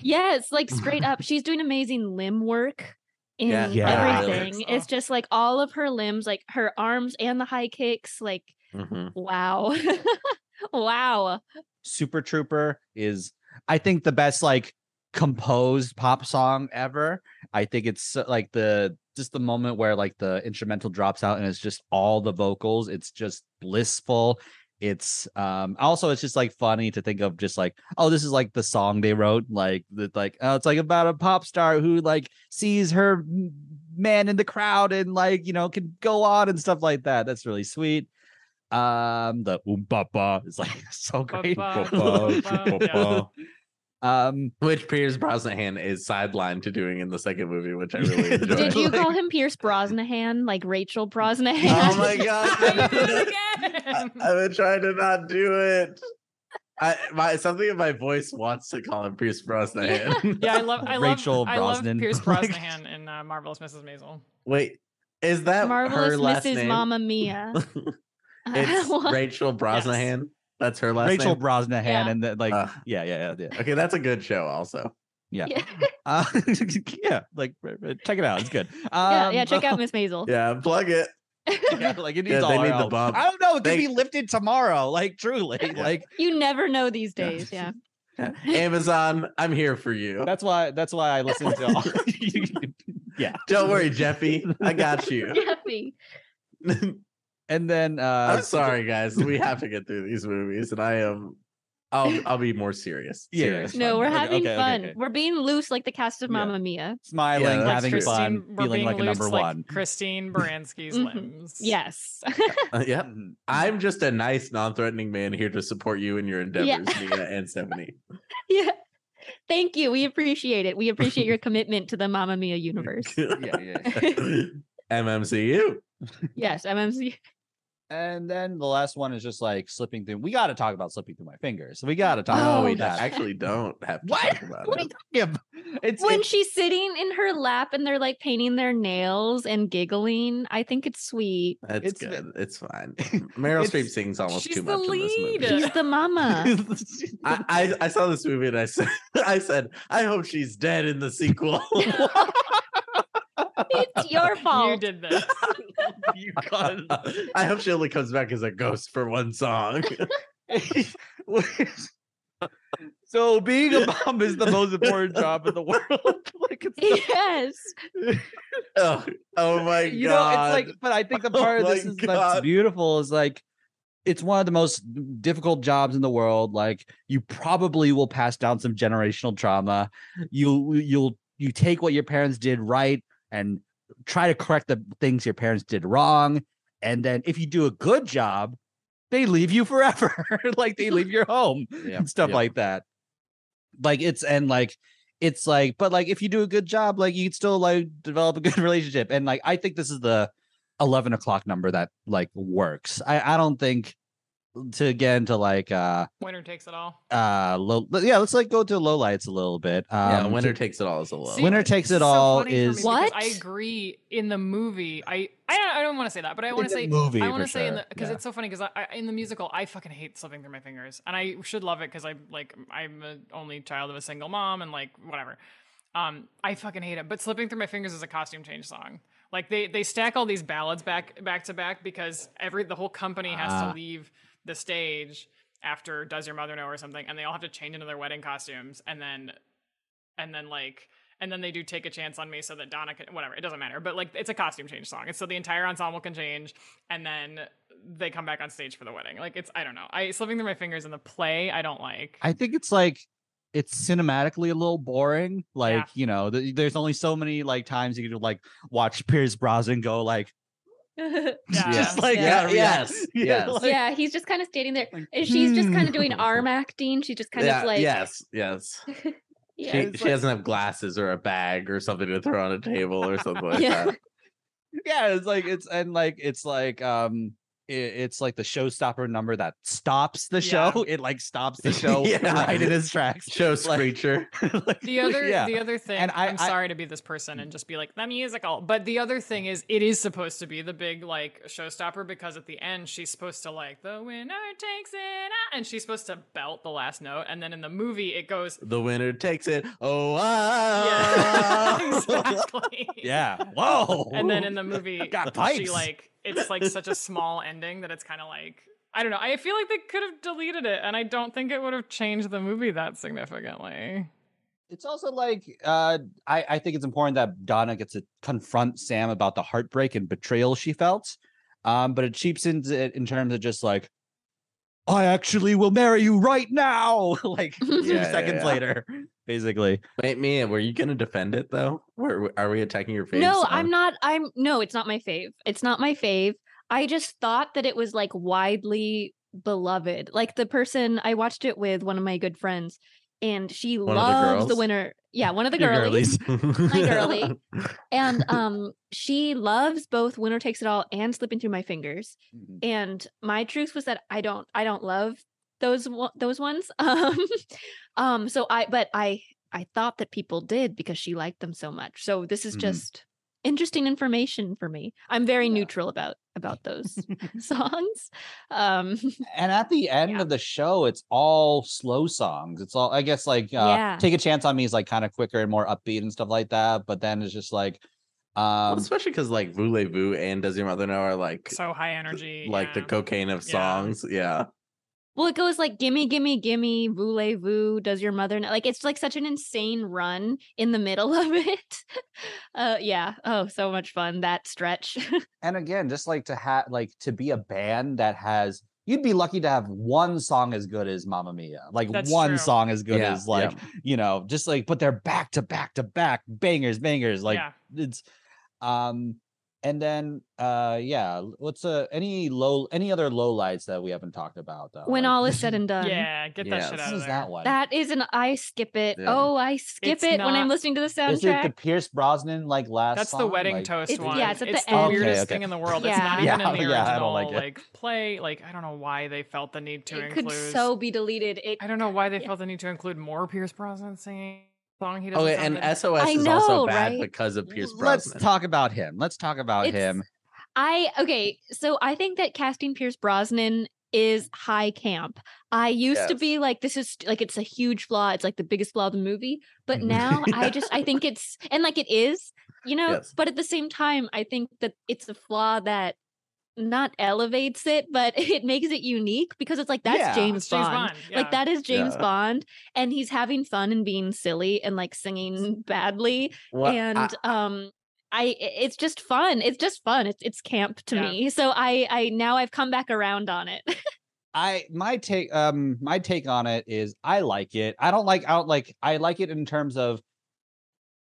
Yes, like straight up, she's doing amazing limb work in Yeah, yeah. everything. It's just like all of her limbs, like her arms and the high kicks. Like Mhm. wow. wow. Super Trooper is, I think, the best like composed pop song ever. I think it's like the just the moment where like the instrumental drops out and it's just all the vocals. It's just blissful. It's um also it's just like funny to think of just like oh this is like the song they wrote like that like oh it's like about a pop star who like sees her man in the crowd and like you know can go on and stuff like that. That's really sweet. Um the oom papa is like so great. Ba-ba, ba-ba, yeah. Um Which Pierce Brosnan is sidelined to doing in the second movie, which I really enjoyed. Did you Like- call him Pierce Brosnahan, like Rachel Brosnahan? Oh my god! I, I've been trying to not do it. I my something in my voice wants to call him Pierce Brosnan. Yeah, I love I Rachel love I love Brosnan. Pierce Like- Brosnahan in uh, Marvelous Mrs. Maisel. Wait, is that her Marvelous last Mrs. name? Mamma Mia. it's Rachel Brosnahan. That's her last Rachel name. Brosnahan Yeah. and then like Uh. yeah yeah yeah yeah Okay, that's a good show. Also, yeah Yeah. uh, yeah like r- r- check it out it's good yeah, um, yeah, check out Miss Maisel. yeah, plug it. yeah, like it needs they all our need the help. bump. I don't know it could They- be lifted tomorrow like truly Yeah. like You never know these Yeah. days. Yeah. Amazon, I'm here for you. that's why that's why I listen to all yeah Don't worry, Jeffy. I got you. Jeffy. And then uh I'm sorry, guys. We have to get through these movies, and I am. I'll I'll be more serious. Yeah, yeah, Serious. No, we're Okay, having okay, okay, fun. okay. We're being loose like the cast of Yeah. Mamma Mia. smiling Yeah, having true. fun we're feeling being like a number like one Christine Baranski's Mhm. limbs. Yes. Uh, yeah. I'm just a nice, non-threatening man here to support you in your endeavors, Yeah. Mia and Stephanie. yeah. Thank you. We appreciate it. We appreciate your commitment to the Mamma Mia universe. yeah yeah MMCU. yes, MMC. And then the last one is just like slipping through we got to talk about slipping through my fingers we got to talk No, Oh, we about that actually don't have to What? talk about What are it. you talking about? It's When it's- she's sitting in her lap and they're like painting their nails and giggling, I think it's sweet. That's It's good. the- It's fine. Meryl It's- Streep sings almost She's too the much in this lead. movie. She's the mama. I, I I saw this movie and I said I said I hope she's dead in the sequel. It's your fault. You did this. you got I hope she only comes back as a ghost for one song. so being a mom is the most important job in the world. like it's the- Yes. oh, oh my you god! know, it's like, but I think the Oh part of this is that's beautiful is like it's one of the most difficult jobs in the world. Like you probably will pass down some generational trauma. You you'll you take what your parents did right and try to correct the things your parents did wrong. And then if you do a good job, they leave you forever. like they leave your home Yeah, and stuff yeah. like that. Like it's and like it's like, but like if you do a good job, like you would still like develop a good relationship. And like I think this is the eleven o'clock number that like works. I I don't think to again to like uh Winner takes it all. uh low yeah let's like go to low lights a little bit. Um, yeah, winner to- takes it all as a low. See, Winner Takes It so All funny for me is- What? I agree. In the movie, I I don't, I don't want to say that, but I want to say movie I want to say in sure, the because yeah. it's so funny because I, I in the musical I fucking hate slipping through my fingers, and I should love it because I like I'm an only child of a single mom and like whatever. Um, I fucking hate it. But slipping through my fingers is a costume change song. Like they they stack all these ballads back back to back because every the whole company has Ah. to leave the stage after Does Your Mother Know or something, and they all have to change into their wedding costumes, and then and then like and then they do take a chance on me so that Donna can whatever it doesn't matter but like it's a costume change song and so the entire ensemble can change and then they come back on stage for the wedding like it's I don't know I slipping through my fingers in the play I don't like I think it's like it's cinematically a little boring. Like, Yeah. you know, th- there's only so many like times you could like watch Pierce Brosnan go like Yeah. just like Yeah. that, Yes, yeah, yes. like- yeah, he's just kind of standing there. And she's just kind of "Hmm." doing arm acting. She's just kind yeah, of like yes, yes. yeah. she she like- doesn't have glasses or a bag or something to throw on a table or something like Yeah. that. yeah it's like it's and like it's like um it, it's like the showstopper number that stops the Yeah. show it like stops the show Yeah. right in his tracks Show Like- screecher. Like, The other yeah the other thing And I- I'm I- sorry to be this person and just be like the musical but the other thing is it is supposed to be the big like showstopper because at the end she's supposed to like the winner takes it ah," and she's supposed to belt the last note and then in the movie it goes the winner takes it. Oh, yeah exactly yeah whoa and then in the movie Got she pipes. like it's like such a small ending that it's kind of like I don't know. I feel like they could have deleted it, and I don't think it would have changed the movie that significantly. It's also like uh, I, I think it's important that Donna gets to confront Sam about the heartbreak and betrayal she felt. Um, but it cheapens it in terms of just like, I actually will marry you right now. like two Yeah, yeah, seconds yeah. later, basically. Wait, Mia, were you gonna defend it though? Where are we attacking your face? no, I'm not. I'm no, it's not my fave. It's not my fave. I just thought that it was like widely beloved. Like the person I watched it with one of my good friends, and she One of the loves the winner. Yeah, one of the girlies. girlies. my girly. and um she loves both winner takes it all and slipping through my fingers and my truth was that i don't i don't love those those ones um um so i but i i thought that people did because she liked them so much so this is Mhm. just interesting information for me i'm very Yeah. neutral about about those songs um and at the end Yeah. of the show, it's all slow songs. It's all I guess like uh, Yeah. take a chance on me is like kind of quicker and more upbeat and stuff like that. But then it's just like Well, um especially because like Voulez-Vous and Does Your Mother Know are like So high energy, like the cocaine of Yeah. songs. Yeah. Well it goes like gimme gimme gimme voulez-vous does your mother know like it's like such an insane run in the middle of it uh yeah oh so much fun that stretch and again, just like to have like to be a band that has you'd be lucky to have one song as good as Mamma Mia. Like That's one true. song as good Yeah, as like, you know, just like but they're back to back to back bangers, bangers. Like yeah. it's um and then uh yeah, what's uh any low any other low lights that we haven't talked about though? when Like- all is said and done Yeah, get that Yes. shit What out of there. that one? that is an i skip it Yeah. oh i skip It's it when i'm listening to the soundtrack is it the soundtrack Pierce Brosnan like last That's the wedding Like- toast It's- one. yeah, it's at the the end. weirdest Okay, thing in the world. Yeah. It's not even Yeah, in the original yeah, I don't like it. play. Like I don't know why they felt the need to it include. could so be deleted it I don't know why they Yeah. felt the need to include more Pierce Brosnan singing a song. He doesn't. Oh, and that- SOS I is also bad right? because of Pierce Brosnan. Let's talk about him. Let's talk about It's- him. I okay, so I think that casting Pierce Brosnan is high camp. I used to be like this is like it's a huge flaw. It's like the biggest flaw of the movie, but mm-hmm. now I just I think it's and like it is, you know, Yes. but at the same time I think that it's a flaw that not elevates it, but it makes it unique because it's like that's Yeah. James, It's James Bond. Bond. Yeah. Like that is James Yeah. Bond and he's having fun and being silly and like singing badly Well, I- and um I i- it's just fun. It's just fun. It's it's camp to Yeah. me. So I I now I've come back around on it. I my take um my take on it is I like it. I don't like out like I like it in terms of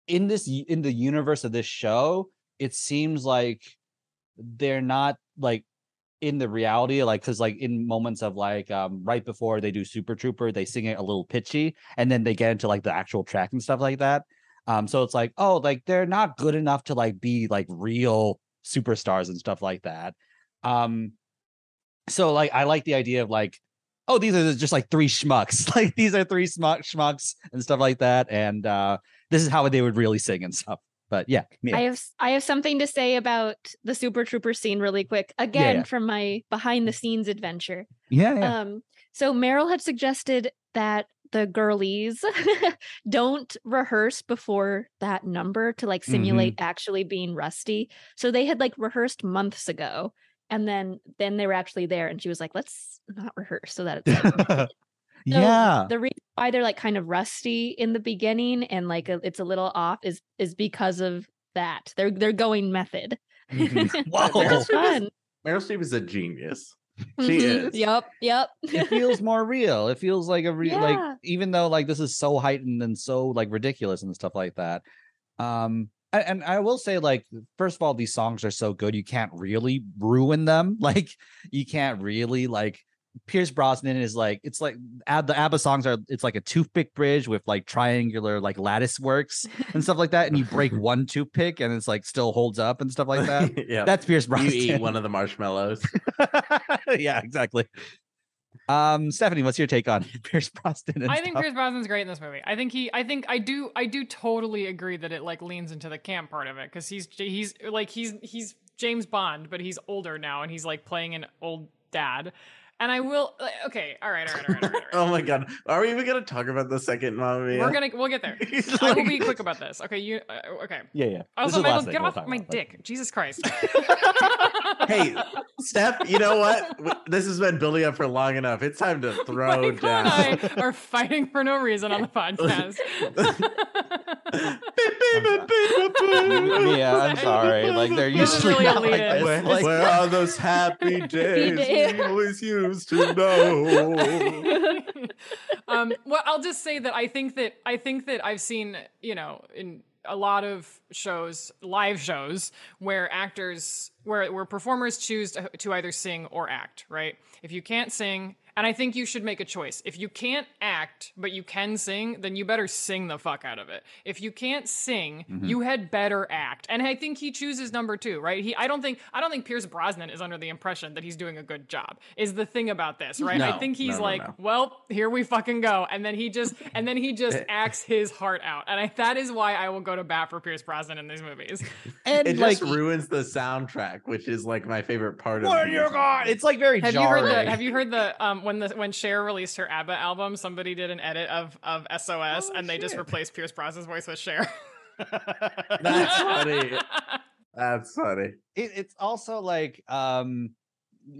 in this in the universe of this show, it seems like they're not like in the reality like because like in moments of like um right before they do super trooper they sing it a little pitchy and then they get into like the actual track and stuff like that um so it's like oh like they're not good enough to like be like real superstars and stuff like that um so like I like the idea of like, oh, these are just like three schmucks. Like these are three schmuck schmucks and stuff like that. And uh this is how they would really sing and stuff. But yeah, yeah. I have I have something to say about the Super Trooper scene really quick. Again yeah. from my behind the scenes adventure. yeah, yeah. Um so Meryl had suggested that the girlies don't rehearse before that number to like simulate actually being rusty. So they had like rehearsed months ago and then then they were actually there and she was like let's not rehearse so that it's like So yeah. the reason why they're like kind of rusty in the beginning and like a, it's a little off is is because of that. They're they're going method. Mhm. Whoa. It's fun. Meryl Streep is a genius. She Mhm. is. Yep. Yep. it feels more real. It feels like a real like even though like this is so heightened and so like ridiculous and stuff like that. Um a- and I will say, like, first of all, these songs are so good, you can't really ruin them. Like, you can't really like Pierce Brosnan is like it's like Ab- the ABBA songs are it's like a toothpick bridge with like triangular like lattice works and stuff like that, and you break one toothpick and it's like still holds up and stuff like that. yeah. That's Pierce Brosnan. you Brosnan. eat one of the marshmallows. yeah, exactly. Um, Stephanie, what's your take on Pierce Brosnan? And I think stuff? Pierce Brosnan's great in this movie. I think he, I think I do, I do totally agree that it like leans into the camp part of it because he's he's like he's he's James Bond, but he's older now and he's like playing an old dad, And I will. like, Okay, all right, all right, all right, all right. All right. Oh my god, are we even gonna talk about the second Mamma Mia? We're gonna we'll get there. He's I will be quick about this. Okay, you uh, okay? Yeah, yeah. This Also, is the Michael, last thing get we'll off my about. dick! Jesus Christ! Hey, Steph, you know what? This has been building up for long enough. It's time to throw Michael down. and I are fighting for no reason on the podcast. Yeah, I'm sorry. Like they're usually really not like this. Where, Like, where are those happy days days. we used to know? um, well, I'll just say that I think that I think that I've seen, you know, in a lot of shows, live shows, where actors, where where performers choose to, to either sing or act. Right? If you can't sing, and I think you should make a choice. If you can't act but you can sing, then you better sing the fuck out of it. If you can't sing, you had better act. And I think he chooses number two. Right? He. I don't think. I don't think Pierce Brosnan is under the impression that he's doing a good job. Is the thing about this, right? I think he's no, no, like, no. well, here we fucking go. And then he just and then he just acts his heart out. And I, that is why I will go to bat for Pierce Brosnan in these movies. and It like, just ruins the soundtrack, which is like my favorite part of what these you got? It's like very Have you heard the have you heard the um when the when Cher released her ABBA album, somebody did an edit of of SOS Oh, and they just replaced Pierce Brosnan's voice with Cher. That's funny. That's funny. it, it's also like um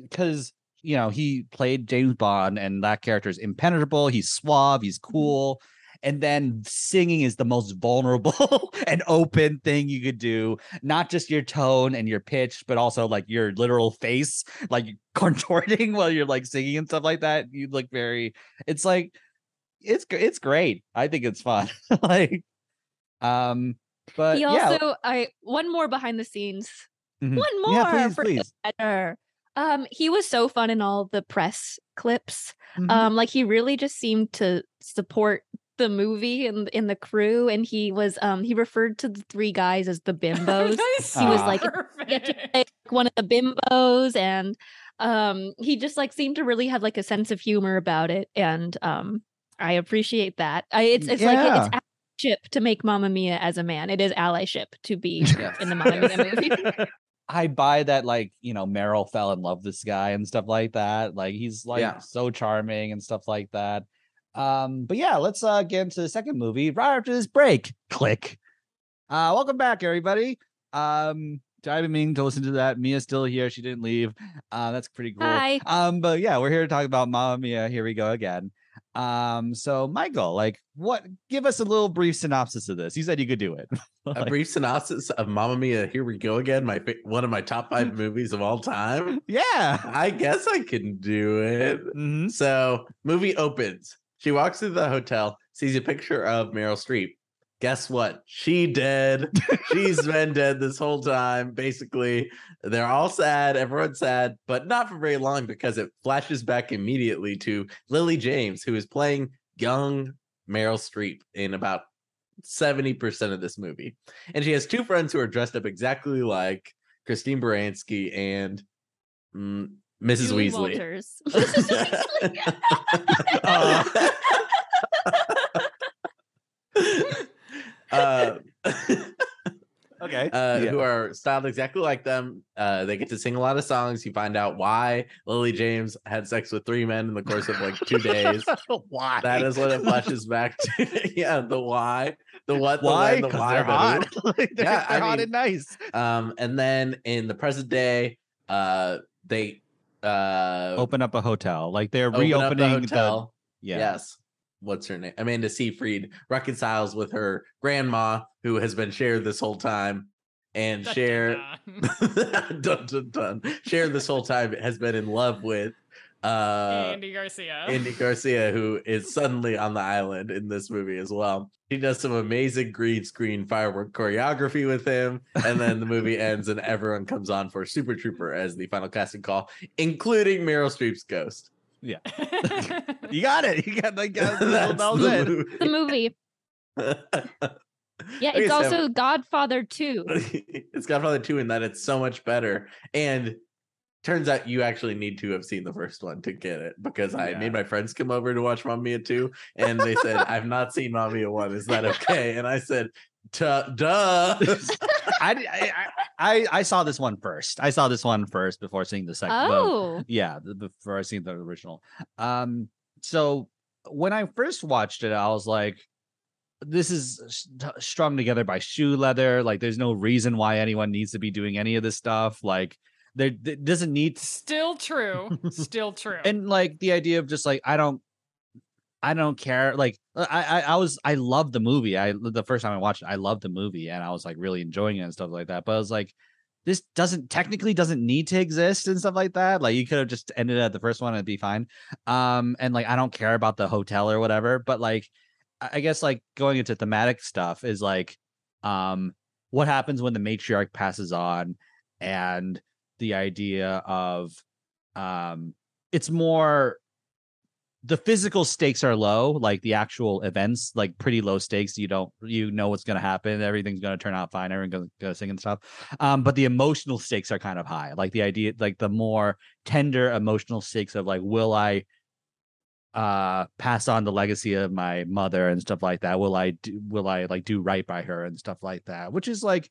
because you know he played james bond and that character is impenetrable he's suave he's cool and then singing is the most vulnerable and open thing you could do not just your tone and your pitch but also like your literal face like contorting while you're like singing and stuff like that you look very it's like it's it's great i think it's fun like um but he yeah also I one more behind the scenes. mhm. One more yeah please for please better. Um, he was so fun in all the press clips. Mhm. Um, like he really just seemed to support the movie and in the crew, and he was um he referred to the three guys as the bimbos. he was like, get one of the bimbos and um he just like seemed to really have like a sense of humor about it and um i appreciate that I, it's it's like it's allyship to make Mamma Mia as a man it is allyship to be in the Mamma Mia movie I buy that like you know Meryl fell in love with this guy and stuff like that. Like he's like Yeah. so charming and stuff like that. Um, but yeah, let's uh get into the second movie right after this break. Click. Uh welcome back, everybody. Um I didn't mean to listen to that. Mia's still here. She didn't leave. Uh that's pretty cool. Hi. Um, but yeah, we're here to talk about Mamma Mia. Here we go again. Um, so Michael, like what give us a little brief synopsis of this. You said you could do it. A brief synopsis of Mamma Mia. Here we go again. My one of my top five movies of all time. yeah. I guess I can do it. Mhm. So, movie opens. She walks through the hotel, sees a picture of Meryl Streep. Guess what? She dead. She's been dead this whole time. Basically, they're all sad. Everyone's sad, but not for very long because it flashes back immediately to Lily James, who is playing young Meryl Streep in about 70% of this movie. And she has two friends who are dressed up exactly like Christine Baranski and mm, Mrs. Julie Weasley. Walters. Mrs. Weasley. uh, Okay. uh, Yeah. who are styled exactly like them. Uh, they get to sing a lot of songs. You find out why Lily James had sex with three men in the course of like two days. Why? That is what it flashes back to. yeah, the why, the what, the why? when, the why, they're hot. Like, they're Yeah, they're I hot mean- and nice. Um, and then in the present day, uh, they uh Open up a hotel. Like they're open up the reopening the, hotel. yeah. Yes. What's her name? Amanda Seyfried reconciles with her grandma, who has been shared this whole time, and Dun, dun, Cher dun. dun, dun, dun. Cher this whole time has been in love with uh Andy Garcia. Andy Garcia, who is suddenly on the island in this movie as well. He does some amazing green screen firework choreography with him, and then the movie ends and everyone comes on for Super Trooper as the final casting call, including Meryl Streep's ghost. Yeah. you got it. You got like got That's that was the it. the movie yeah it's guess I also Godfather 2 it's Godfather 2 in that it's so much better. And turns out you actually need to have seen the first one to get it because I Yeah. made my friends come over to watch Mamma Mia 2 and they said, I've not seen Mamma Mia 1. Is that okay? And I said, "Tuh, duh. I, I, I I I saw this one first. I saw this one first before seeing the second. the- Oh, yeah, before I seen the original. Um, so when I first watched it, I was like, "This is st- strung together by shoe leather. Like, there's no reason why anyone needs to be doing any of this stuff. Like, there it doesn't need to Still true. Still true. and like the idea of just like I don't I don't care. Like I, I I was I loved the movie. I the first time I watched it, I loved the movie and I was like really enjoying it and stuff like that. But I was like, this doesn't technically doesn't need to exist and stuff like that. Like you could have just ended at the first one and it'd be fine. Um and like I don't care about the hotel or whatever, but like I I guess like going into thematic stuff is like um what happens when the matriarch passes on and the idea of um it's more the physical stakes are low like the actual events like pretty low stakes. You don't you know what's going to happen everything's going to turn out fine everyone's going to sing and stuff. Um but the emotional stakes are kind of high. Like the idea like the more tender emotional stakes of like will i uh pass on the legacy of my mother and stuff like that? Will i do will i like do right by her and stuff like that? Which is like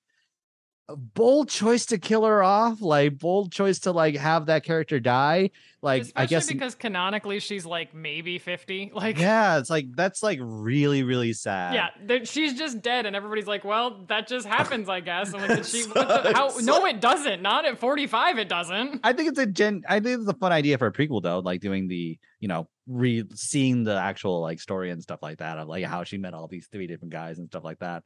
a bold choice to kill her off like bold choice to like have that character die like Especially i guess because canonically she's like maybe 50. Like yeah it's like that's like really really sad Yeah, she's just dead, and everybody's like, "Well, that just happens, I guess." Like, she? The, how? No, it doesn't. Not at 45, it doesn't. I think it's a gen. I think it's a fun idea for a prequel though, like doing the you know re seeing the actual like story and stuff like that of like how she met all these three different guys and stuff like that.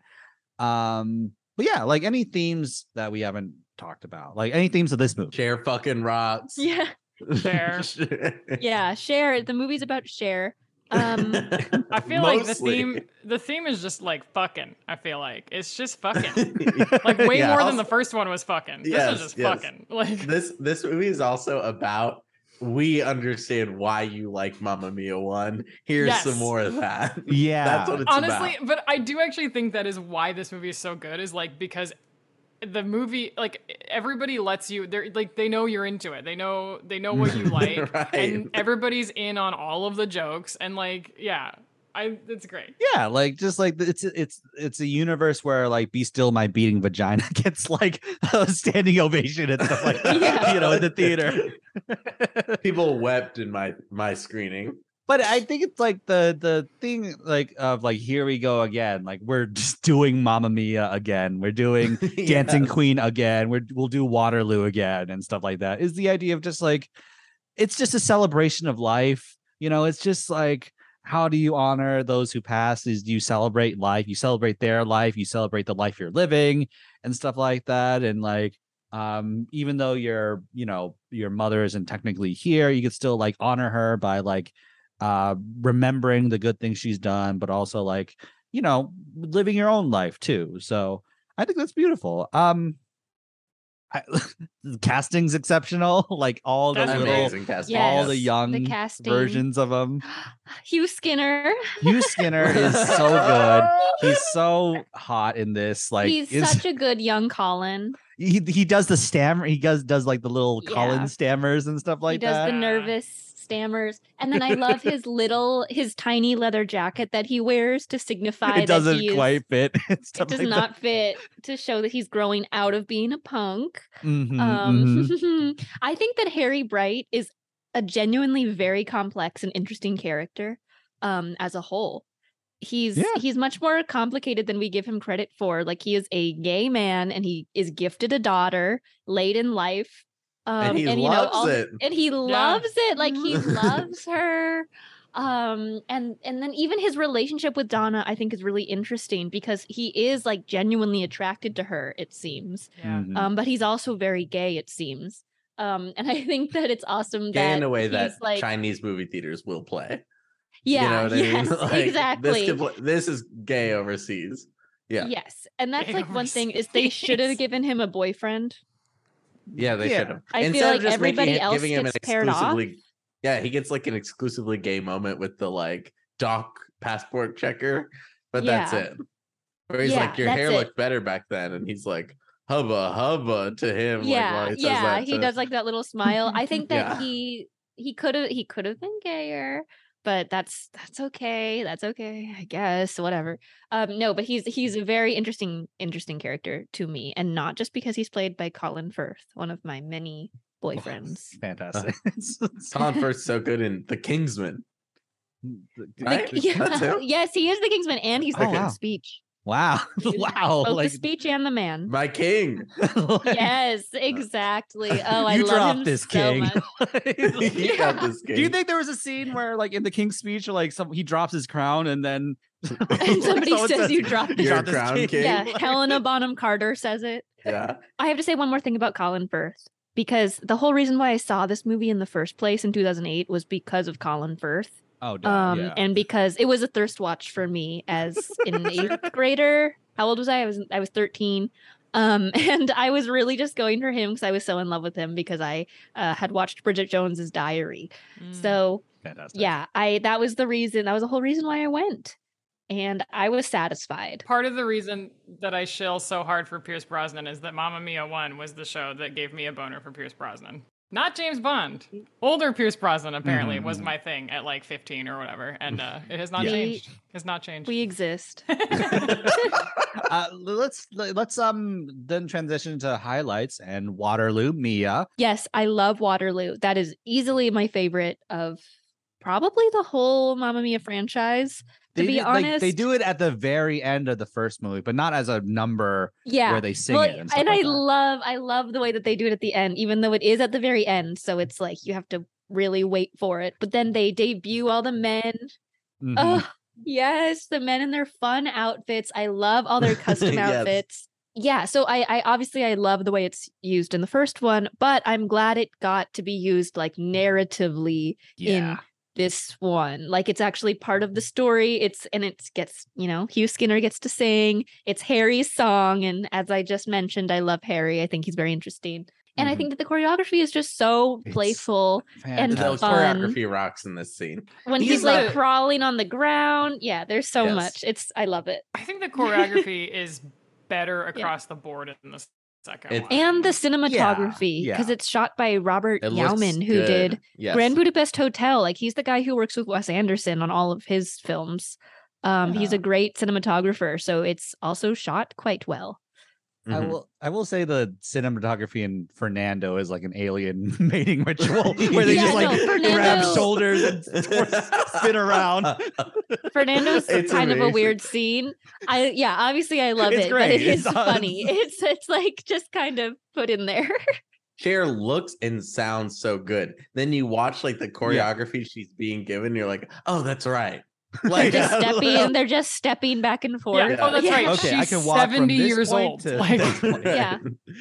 Um, but yeah, like any themes that we haven't talked about, like any themes of this movie. Cher fucking rocks. yeah, Cher. yeah. Cher. The movie's about Cher. Um, I feel like the theme, the theme is just like fucking. I feel like it's just fucking. Like way Yeah. more than the first one was fucking. This is just yes. fucking. Like this this movie is also about we understand why you like Mamma Mia one. Here's some more of that. Yeah, That's what it's honestly about. but i do actually think that is why this movie is so good is like because the movie like everybody lets you they're like they know you're into it they know they know what you like Right. and everybody's in on all of the jokes and like yeah i it's great yeah, like just like it's it's it's a universe where like "Be Still My Beating Vagina" gets like a standing ovation and stuff like that, Yeah. you know, in the theater. People wept in my my screening. but I think it's like the the thing like of like here we go again. Like we're just doing Mamma Mia again. We're doing Dancing Queen again. We're we'll do Waterloo again and stuff like that. Is the idea of just like it's just a celebration of life. You know, it's just like how do you honor those who passed? Is do you celebrate life, you celebrate their life, you celebrate the life you're living and stuff like that. And like um even though your you know your mother isn't technically here you could still like honor her by like uh remembering the good things she's done but also like you know living your own life too so i think that's beautiful um I, the casting's exceptional like all the That's little Amazing casting. all the young the casting. versions of them Hugh Skinner. hugh skinner is so good he's so hot in this like He's is- such a good young Colin. he he does the stammer he does does like the little Yeah. Colin stammers and stuff like that. he does that the nervous stammers, and then I love his little, his tiny leather jacket that he wears to signify it that doesn't is- quite fit It does like not fit to show that he's growing out of being a punk. that. Mhm, Um, mhm. I think that Harry Bright is a genuinely very complex and interesting character um, as a whole. He's Yeah. he's much more complicated than we give him credit for. Like he is a gay man and he is gifted a daughter late in life. Um, And he you know, loves all- it. and he loves it. Like he loves her. Um, and and then even his relationship with Donna, I think, is really interesting because he is like genuinely attracted to her. It seems yeah Mhm. um, but he's also very gay, it seems. Um, and I think that it's awesome Gay that in a way that like, Chinese movie theaters will play. yeah, you know what yes, mean? Like, exactly. This, could play- this is gay overseas. Yeah. Yes, and that's Gay like one thing is they should have given him a boyfriend. Yeah, they Yeah. should have. I feel Instead of like just everybody it- else giving him an gets paired off. exclusively, yeah, he gets like an exclusively gay moment with the like doc passport checker, but that's it. Where he's Yeah, like, your hair it. looked better back then, and he's like, hubba hubba to him. yeah, while he yeah, he to- does like that little smile. I think that Yeah. he he could have he could have been gayer, but that's that's okay. That's okay, I guess. Whatever. Um, no, but he's he's a very interesting interesting character to me, and not just because he's played by Colin Firth, one of my many boyfriends. Fantastic. Colin Firth's so good in The Kingsman. The- Right? yeah, yes, he is the Kingsman, and he's the Oh, King's wow. Speech. Wow. wow. Both like, the speech and the man. My king. like, yes, exactly. Uh, oh, I you love him this so king. much. you got this king. Do you think there was a scene where, like, in the king's speech, like, some he drops his crown and then And somebody someone says you dropped "You this- You're this crown king? Yeah, Helena Bonham Carter says it. Yeah. I have to say one more thing about Colin Firth because the whole reason why I saw this movie in the first place in 2008 was because of Colin Firth. Oh, duh, Um, yeah. and because it was a thirst watch for me as an eighth grader. How old was I? I was I was 13. Um, and I was really just going for him because I was so in love with him because I uh, had watched Bridget Jones's Diary. Mm. So Fantastic. yeah, I that was the reason. That was the whole reason why I went, and I was satisfied. Part of the reason that I shill so hard for Pierce Brosnan is that Mamma Mia 1 was the show that gave me a boner for Pierce Brosnan. Not James Bond. Older Pierce Brosnan apparently was Mhm. my thing at like 15 or whatever, and uh, it has not Yeah. changed. Has not changed. We exist. uh, let's let's um then transition to highlights and Waterloo Mia. Yes, I love Waterloo. That is easily my favorite of probably the whole Mamma Mia franchise. To They be do- like, honest, they do it at the very end of the first movie, but not as a number yeah. where they sing Well, it. And, and like I that. love, I love the way that they do it at the end, even though it is at the very end. So it's like you have to really wait for it. But then they debut all the men. Mhm. Oh, yes, the men in their fun outfits. I love all their custom Yes. outfits. Yeah, so I, I obviously I love the way it's used in the first one, but I'm glad it got to be used like narratively yeah. This one. Like it's actually part of the story. It's and it gets, you know, Hugh Skinner gets to sing. It's Harry's song. And as I just mentioned, I love Harry. I think he's very interesting. And I Mhm. think that the choreography is just so It's playful. and The fun. choreography rocks in this scene. When He's he's, like the- crawling on the ground. Yeah, there's so Yes. much. It's I love it. I think the choreography is better across the board in the second It- one. And the cinematography. Because yeah. it's shot by Robert It Yauman, who good. did yes. Grand Budapest Hotel. Like he's the guy who works with Wes Anderson on all of his films. Um, he's a great cinematographer, so it's also shot quite well. I Mhm. will I will say the cinematography in Fernando is like an alien mating ritual where they Yeah, just like no, grab shoulders and spin around. Fernando's It's kind of a weird scene. I yeah, obviously I love It's it, but great. it is It's funny. It's it's like just kind of put in there. Cher looks and sounds so good. Then you watch like the choreography she's being given, you're like, oh, that's right. They're Like just stepping, they're just stepping back and forth. yeah. Oh, that's Yeah. right. Okay, I can walk from 70 this years old. to Like. Yeah.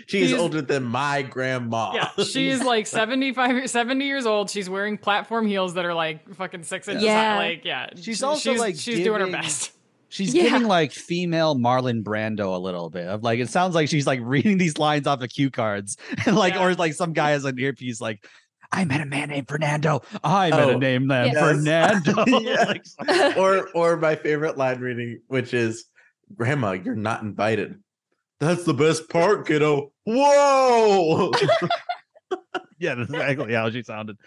She's She's- older than my grandma. yeah, she's like 75, 70 years old. She's wearing platform heels that are like fucking six inches Yeah. high. Like, yeah. She's also, she's, like, she's doing her best. She's Yeah. giving like female Marlon Brando a little bit of like it sounds like she's like reading these lines off of cue cards and like Yeah. or like some guy has an earpiece like I met a man named Fernando. I met Oh, a name named yes. Fernando. Yes. Or or my favorite line reading, which is Grandma, you're not invited. That's the best part, kiddo. Whoa. yeah, that's exactly how she sounded.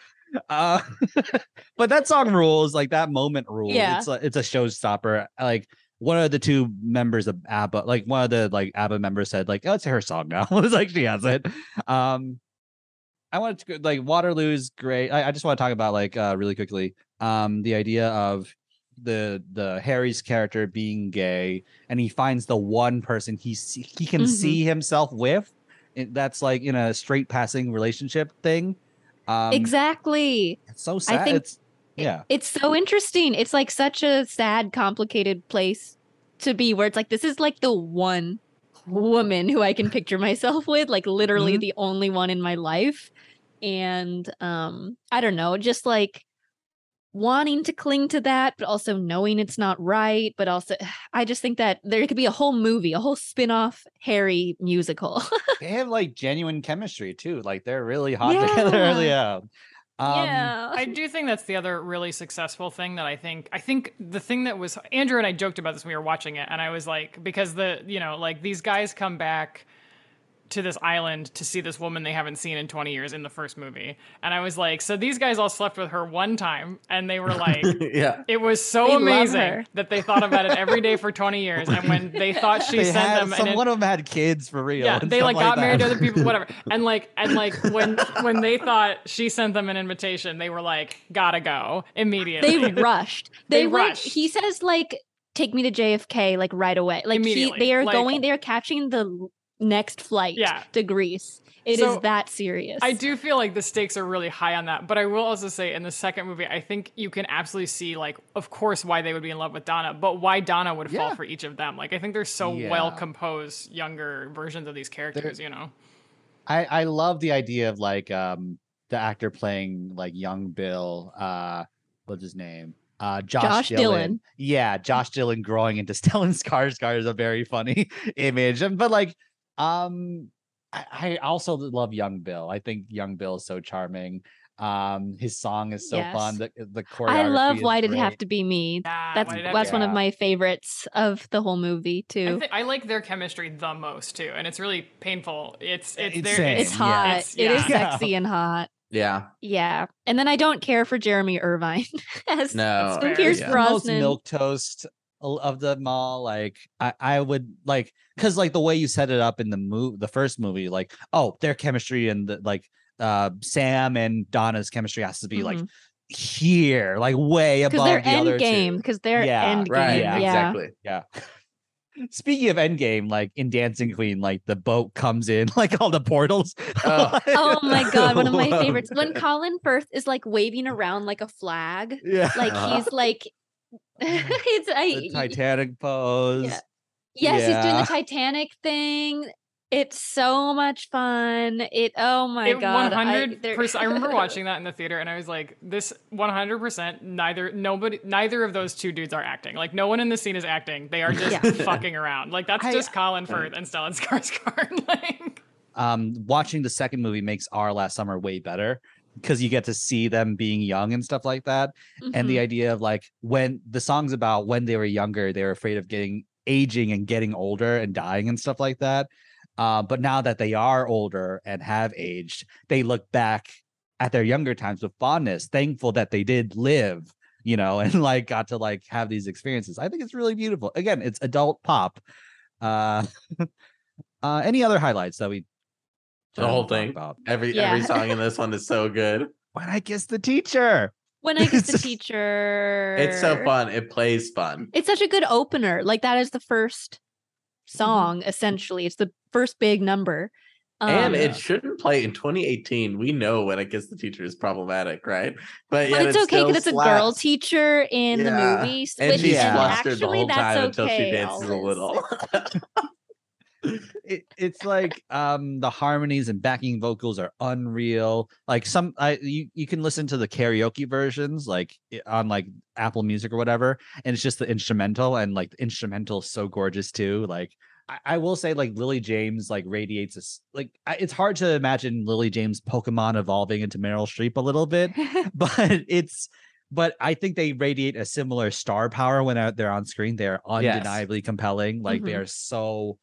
Uh, but that song rules, like that moment rules. Yeah. It's a, it's a showstopper. Like one of the two members of ABBA, like one of the like ABBA members said, like, oh, it's her song now. it's like she has it. Um, I wanted to go- like Waterloo's great. I, I just want to talk about like uh really quickly. Um, the idea of the the Harry's character being gay, and he finds the one person he see, he can Mhm. see himself with. It- That's like in a straight passing relationship thing. Um, exactly. It's so sad. think it's, yeah. It's so interesting. It's like such a sad, complicated place to be where it's like this is like the one woman who I can picture myself with, like literally Mm-hmm. the only one in my life. And um, I don't know, just like wanting to cling to that, but also knowing it's not right. But also, I just think that there could be a whole movie, a whole spin off Harry musical. They have like genuine chemistry too. Like they're really hot Yeah. together. yeah. Um, yeah. I do think that's the other really successful thing that I think I think the thing that was Andrew and I joked about this when we were watching it and I was like because the you know like these guys come back to this island to see this woman they haven't seen in 20 years in the first movie. And I was like, so these guys all slept with her one time and they were like yeah. it was so They amazing that they thought about it every day for 20 years and when they thought she they sent had, them some an one of them had kids for real. yeah, and they like got married to other people, whatever. And like, and like when when they thought she sent them an invitation, they were like, "Gotta go immediately." they rushed. They They, like rushed. he says like take me to JFK like right away. Like he, they are Like- going they are catching the l- next flight Yeah. to Greece. It is So, that serious. I do feel like the stakes are really high on that, but I will also say in the second movie, I think you can absolutely see, like, of course, why they would be in love with Donna, but why Donna would fall for each of them. Like, I think they're so Yeah. well composed, younger versions of these characters. You know, I I love the idea of like um the actor playing like young Bill. Uh, what's his name? Uh, Josh, Josh Dylan. Dylan. Yeah, Josh Dylan growing into Stellan Skarsgård is a very funny image, and but like um. I, I also love Young Bill. I think Young Bill is so charming. Um, his song is so fun. The the choreography. I love is Why Did It. Have to Be Me? Yeah, That's why did it have that's one of my favorites of the whole movie I, too. I like their chemistry the most too, and it's really painful. It's it's It's their- it's hot. It's- It is yeah. sexy and hot. Yeah. Yeah. And then I don't care for Jeremy Irvine as No. fair. Pierce yeah. the most milk toast o- of them all. Like I, I would like because like the way you set it up in the move, the first movie, like oh, their chemistry and the like uh Sam and Donna's chemistry has to be like here, like way because above they're the other end game. Because they're Yeah, end game. Right. Yeah. Yeah. Exactly. Yeah. Speaking of Endgame, like in Dancing Queen, like the boat comes in, like all the portals. Oh. Oh my god, one of my favorites. When Colin Firth is like waving around like a flag, yeah. like Uh-huh. he's like, it's I, the Titanic pose. Yeah. yes, he's doing the Titanic thing. It's so much fun. It oh my it god, one I- hundred percent. I remember watching that in the theater, and I was like, "This one hundred percent. Neither nobody, neither of those two dudes are acting. Like, no one in the scene is acting. They are just Yeah. fucking around. Like, that's I- just Colin Firth and Stellan Skarsgård. like, um watching the second movie makes our last summer way better because you get to see them being young and stuff like that and Mhm. the idea of like when the song's about when they were younger they were afraid of getting aging and getting older and dying and stuff like that uh, but now that they are older and have aged they look back at their younger times with fondness thankful that they did live you know and like got to like have these experiences i think it's really beautiful again it's adult pop uh uh any other highlights that we The whole thing. about Every Yeah. every song in this one is so good. when i kiss the teacher when I kiss the teacher, It's so fun. It plays fun. It's such a good opener. Like that is the first song. Essentially, it's the first big number. and Um, Yeah. it shouldn't play in 2018. We know when I gets the teacher is problematic, right? But, But yet it's it okay because it's a girl teacher in Yeah. the movie, And which she's is Yeah. flustered the actually whole that's time okay. until she dances a little. it, it's like um the harmonies and backing vocals are unreal like some i you, you can listen to the karaoke versions like on like apple music or whatever and it's just the instrumental and like the instrumental is so gorgeous too like I, I will say like lily james like radiates this like I, it's hard to imagine lily james pokemon evolving into meryl streep a little bit but it's but I think they radiate a similar star power when they're- they're on screen. They are Yes. undeniably compelling. Like they Mhm. are so,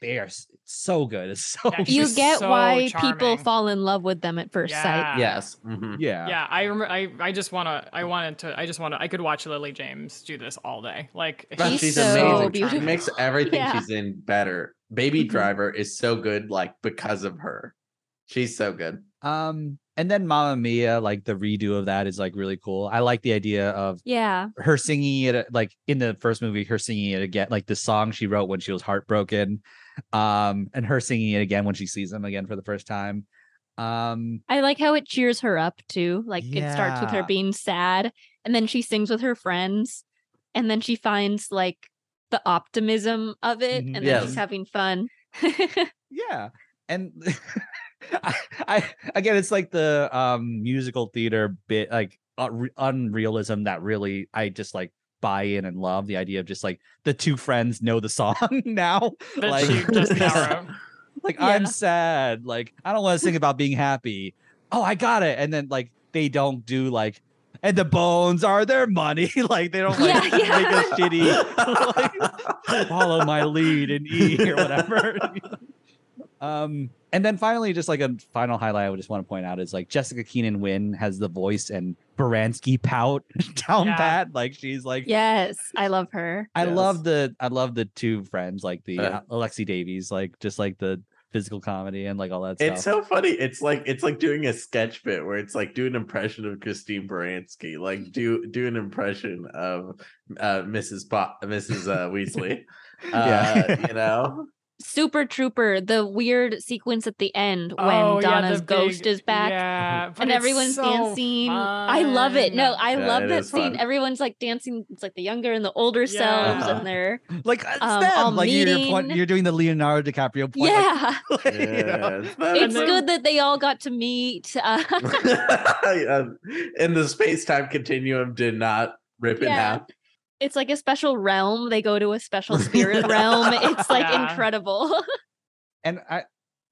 they are so good. It's so Yeah, you get so why people fall in love with them at first sight. Yeah. yes. mhm. yeah. yeah, I remember. I, I just want to. I wanted to. I just want to. I could watch Lily James do this all day. Like, But She's she's so amazing. She makes everything Yeah. she's in better. Baby Mhm. Driver is so good, like because of her. She's so good. Um, and then Mamma Mia, like the redo of that is like really cool. I like the idea of Yeah. her singing it like in the first movie, her singing it again, like the song she wrote when she was heartbroken. Um, and her singing it again when she sees him again for the first time. Um, I like how it cheers her up too. Like it starts with her being sad and then she sings with her friends and then she finds like the optimism of it Mhm. and then she's having fun. yeah and I, I again it's like the um musical theater bit like unre- unrealism that really i just like buy in and love the idea of just like the two friends know the song now that like she just now wrote. like Yeah. i'm sad like i don't want to sing about being happy oh i got it and then like they don't do like and the bones are their money like they don't like Yeah, yeah. make a shitty like, follow my lead and E or whatever. Um, and then finally, just like a final highlight, I would just want to point out is like Jessica Keenan Wynn has the voice and Baranski pout down Yeah. pat. Like she's like, Yes, I love her. I Yes. love the I love the two friends, like the Uh. uh, Alexa Davies, like just like the physical comedy and like all that It's stuff. so funny. It's like it's like doing a sketch bit where it's like do an impression of Christine Baranski, like do do an impression of uh Mrs. Pop, Mrs. Uh, Weasley. Uh, Yeah. you know, Super Trooper, the weird sequence at the end when Oh, Donna's the ghost big- is back. Yeah, and everyone's so dancing. I love it. No. I Yeah, love that scene. fun. Everyone's like dancing. It's like the younger and the older selves, Yeah. and they're like um, all like you're point, meeting. you're doing the Leonardo DiCaprio point. like, yeah. you know? It's then- good that they all got to meet. Uh, and the space time continuum did not rip in half. It's like a special realm. They go to a special spirit realm. It's like Yeah. incredible. and I,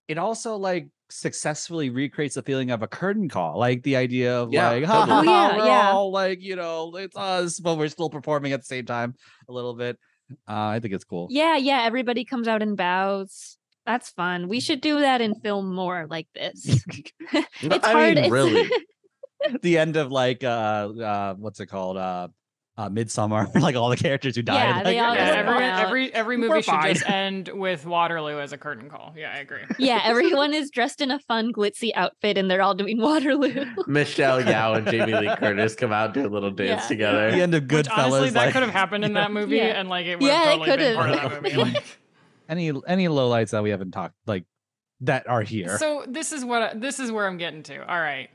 it also like successfully recreates the feeling of a curtain call, like the idea of Yeah, like, ha, ha, totally. Oh, yeah, we're yeah. all like, you know, it's us, but we're still performing at the same time a little bit. Uh, I think it's cool. yeah, yeah. Everybody comes out and bows. That's fun. We should do that in film more like this. it's I hard. mean, it's- really. the end of like uh uh what's it called uh uh midsummer like all the characters who died Yeah, they like, all Yeah, just every, come every every We're movie should fine. just end with Waterloo as a curtain call. Yeah, I agree. yeah, everyone is dressed in a fun glitzy outfit and they're all doing Waterloo. Michelle Yeoh and Jamie Lee Curtis come out do a little dance Yeah. together. the end of Which Goodfellas honestly, that like, could have happened in that movie, Yeah. and like it would Yeah, it have totally been could've. part of that movie. Like, any any lowlights that we haven't talked like that are here so this is what this is where I'm getting to. All right.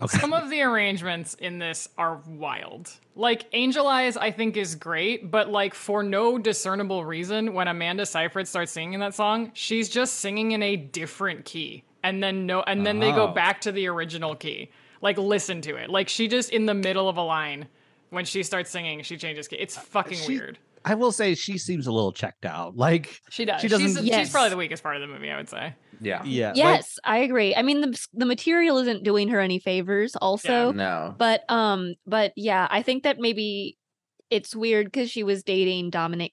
Okay. Some of the arrangements in this are wild. Like Angel Eyes, I think is great, but like for no discernible reason, when Amanda Seyfried starts singing that song, she's just singing in a different key, and then no, and then they go Oh. back to the original key. Like listen to it. Like she just in the middle of a line when she starts singing, she changes key. It's fucking She- weird. I will say she seems a little checked out like She does. She she's, doesn't- she's Yes. probably the weakest part of the movie, I would say. Yeah. yeah like, yes, I agree. I mean, the the material isn't doing her any favors. Also, No. but um, but yeah, I think that maybe it's weird because she was dating Dominic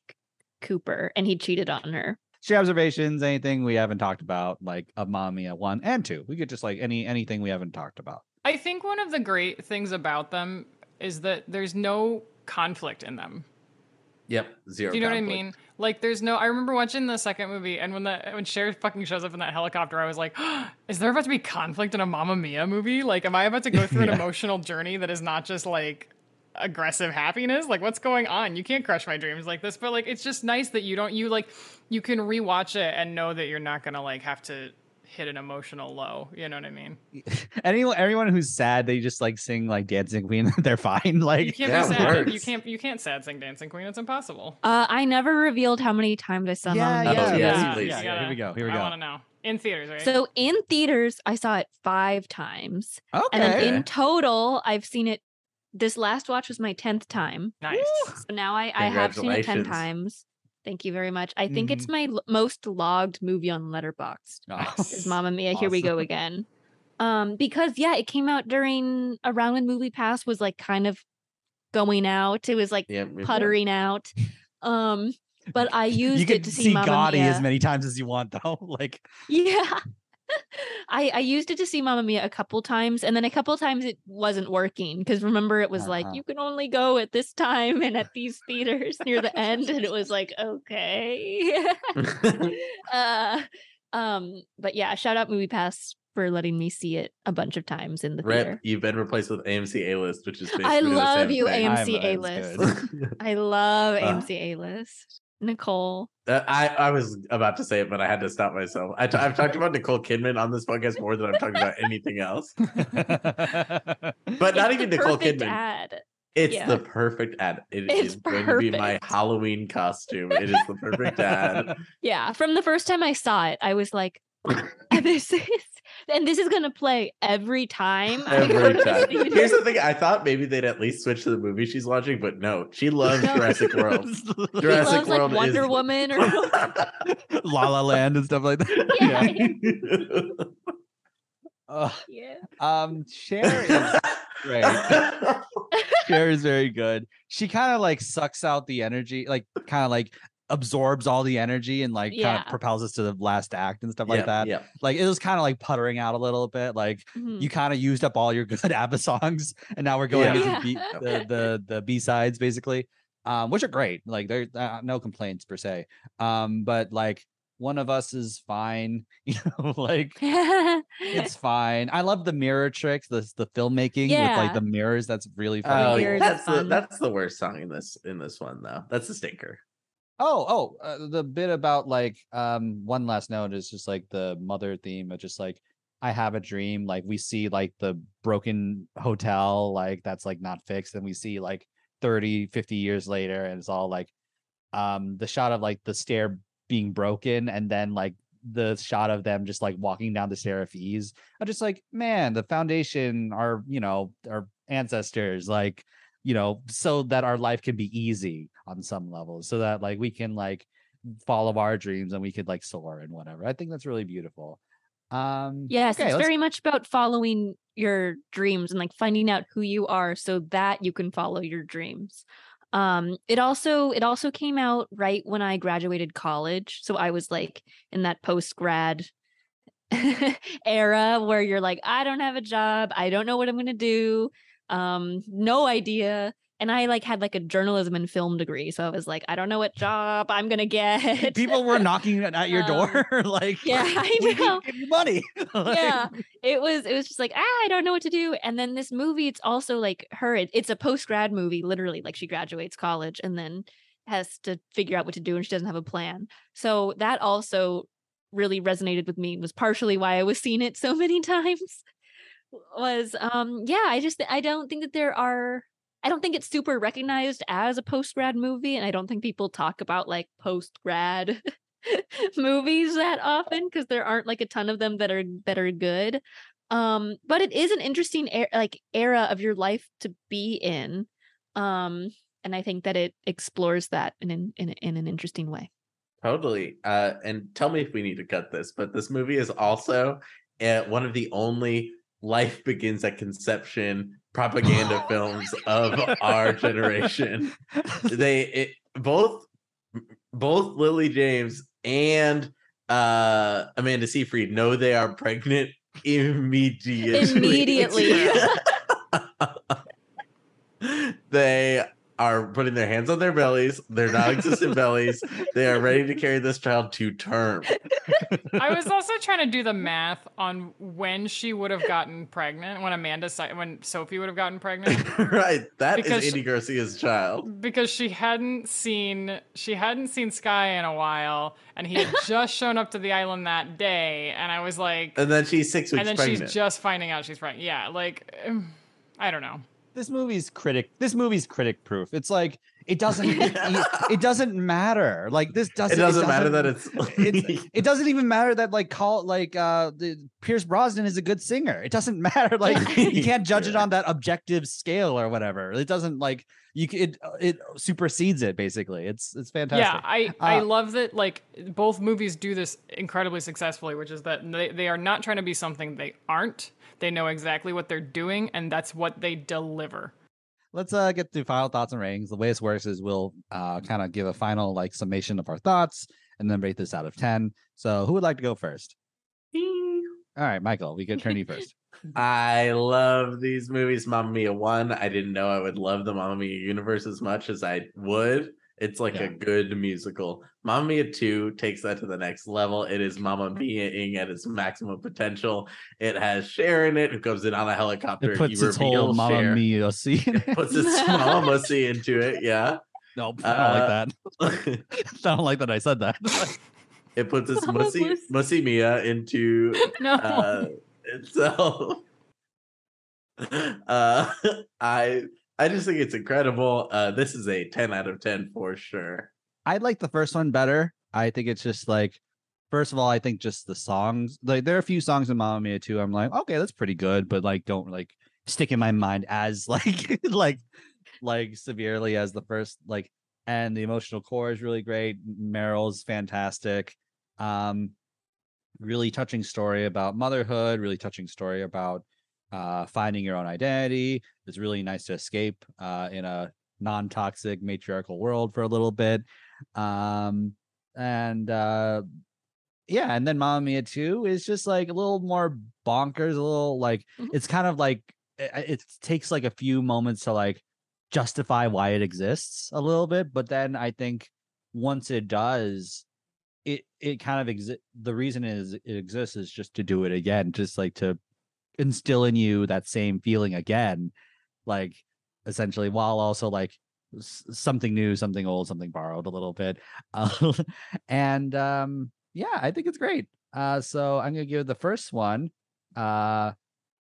Cooper and he cheated on her. Share observations, anything we haven't talked about, like of Mamma Mia one and two. We could just like any anything we haven't talked about. I think one of the great things about them is that there's no conflict in them. Yep. Zero. Do you know what I mean? Like, there's no. I remember watching the second movie, and when the when Cher fucking shows up in that helicopter, I was like, "Is there about to be conflict in a Mamma Mia movie? Like, am I about to go through an emotional journey that is not just like aggressive happiness? Like, what's going on? You can't crush my dreams like this." But like, it's just nice that you don't. You like, you can rewatch it and know that you're not gonna like have to hit an emotional low. You know what I mean? Anyone everyone who's sad, they just like sing like Dancing Queen, they're fine. Like you can't Yeah, be sad. You can't. You can't sad sing Dancing Queen. It's impossible. Uh, I never revealed how many times I saw yeah, Mamma yeah, Mia. Oh, yes, yeah, please. yeah, yeah, Here we go. Here we go. I go. want to know in theaters, right? So in theaters, I saw it five times, Okay. and then in total, I've seen it. This last watch was my tenth time. nice. So now I, I have seen it ten times. Thank you very much. I think it's my l- most logged movie on Letterboxd. Oh. Is Mamma Mia? Here we go again. Um, because yeah, it came out during around when Movie Pass was like kind of going out. It was like Yep. yep, yep. puttering out. Um, but I used you it to see, see Mamma Gotti Mia. as many times as you want, though. Like Yeah. I I used it to see Mamma Mia a couple times and then a couple times it wasn't working because remember it was like Uh-huh. you can only go at this time and at these theaters near the end and it was like okay. uh um but yeah, shout out Movie Pass for letting me see it a bunch of times in the Rip, theater. you've been replaced with AMC A list, which is I basically the love same you, thing. AMC A-list. I love Uh, AMC A list. Nicole. Uh, I, I was about to say it, but I had to stop myself. I t- I've talked about Nicole Kidman on this podcast more than I've talked about anything else. But not even Nicole Kidman. Ad. It's Yeah. the perfect ad. It It's is going to be my. Halloween costume. It is the perfect ad. Yeah, from the first time I saw it, I was like, "This is," and this is gonna play every time. Every to the time. Here's the thing. I thought maybe they'd at least switch to the movie she's watching, but no, she loves No. Jurassic World. He Jurassic loves like Wonder is- Woman or La La Land and stuff like that. Yeah. Uh, yeah. um, Cher is great. Cher is very good. She kind of like sucks out the energy, like kind of like absorbs all the energy and like kind of propels us to the last act and stuff like that. Yeah. Like it was kind of like puttering out a little bit. Like Mhm. you kind of used up all your good ABBA songs, and now we're going Yeah. into B, the the the B sides basically, um, which are great. Like there's uh, no complaints per se. Um, but like one of us is fine, you know, like it's fine. I love the mirror tricks, the the filmmaking with like the mirrors. That's really funny. Oh, Years that's the fun. that's the worst song in this in this one though. That's the stinker. Oh, oh, uh, the bit about like um one last note is just like the mother theme of just like I have a dream. Like we see like the broken hotel, like that's like not fixed, and we see like 30, 50 years later, and it's all like um the shot of like the stair being broken, and then like the shot of them just like walking down the stair of ease. I'm just like, man, the foundation, our you know, our ancestors, like you know, so that our life can be easy on some levels, so that like we can like follow our dreams and we could like soar and whatever. I think that's really beautiful. Um Yes, okay, it's very much about following your dreams and like finding out who you are so that you can follow your dreams. Um it also it also came out right when I graduated college. So I was like in that post grad era where you're like I don't have a job, I don't know what I'm going to do. Um no idea. And I like had like a journalism and film degree. So I was like I don't know what job I'm going to get. people were knocking at your door like Um, yeah, I know. give you money. Like, yeah it was it was just like ah i don't know what to do and then this movie it's also like her it- it's a post grad movie literally like she graduates college and then has to figure out what to do and she doesn't have a plan so that also really resonated with me and was partially why i was seeing it so many times was um yeah i just i don't think that there are i don't think it's super recognized as a post grad movie and i don't think people talk about like post grad movies that often because there aren't like a ton of them that are that are good um but it is an interesting er- like era of your life to be in um and i think that it explores that in an, in, in an interesting way Totally. Uh, and tell me if we need to cut this, but this movie is also uh, one of the only life begins at conception propaganda films of our generation. They it, both both Lily James and uh Amanda Seyfried know they are pregnant immediately. Immediately. they are putting their hands on their bellies, their non-existent bellies. They are ready to carry this child to term. I was also trying to do the math on when she would have gotten pregnant, when Amanda, si- when Sophie would have gotten pregnant, right. That is Because- Andy Garcia's child. because she hadn't seen she hadn't seen Sky in a while, and he had just shown up to the island that day, and I was like, And then she's six weeks and then pregnant. she's just finding out she's pregnant. Yeah, like I don't know. This movie's critic this movie's critic proof it's like it doesn't it, it doesn't matter like this doesn't it doesn't matter that it's, it's it doesn't even matter that like call like uh the Pierce Brosnan is a good singer. It doesn't matter like you can't judge it on that objective scale or whatever. It doesn't like you it it supersedes it basically. It's it's fantastic. Yeah, I I Uh, love that like both movies do this incredibly successfully, which is that they, they are not trying to be something they aren't. They know exactly what they're doing, and that's what they deliver. Let's uh get to final thoughts and ratings. The way this works is we'll uh kind of give a final like summation of our thoughts and then rate this out of 10. So who would like to go first? All right, Michael, we can turn you first. I love these movies. Mamma Mia 1. I didn't know I would love the Mamma Mia universe as much as I would. It's like Yeah. a good musical. Mamma Mia 2 takes that to the next level. It is Mamma Mia-ing at its maximum potential. It has Cher in it, who comes in on a helicopter. It puts its whole Mamma. Mia scene. Puts its Mamma Mussy into it, yeah. nope, I don't like Uh, that. I don't like that I said that. it puts its Mussy, Mussy. Mia into No, uh, itself. Uh, I I just think it's incredible. Uh, this is a ten out of ten for sure. I like the first one better. I think it's just like, first of all, I think just the songs. Like there are a few songs in Mamma Mia too. I'm like, okay, that's pretty good, but like don't like stick in my mind as like like like severely as the first like. And the emotional core is really great. Meryl's fantastic. Um, really touching story about motherhood. Really touching story about uh finding your own identity. It's really nice to escape uh in a non-toxic matriarchal world for a little bit. Um, and uh, yeah, and then Mamma Mia 2 is just like a little more bonkers, a little like Mhm. it's kind of like it, it takes like a few moments to like justify why it exists a little bit, but then I think once it does, it it kind of exist. The reason is it exists is just to do it again, just like to instill in you that same feeling again, like essentially, while also like something new, something old, something borrowed a little bit, uh, and um, yeah, I think it's great. Uh, so I'm gonna give the first one. Uh,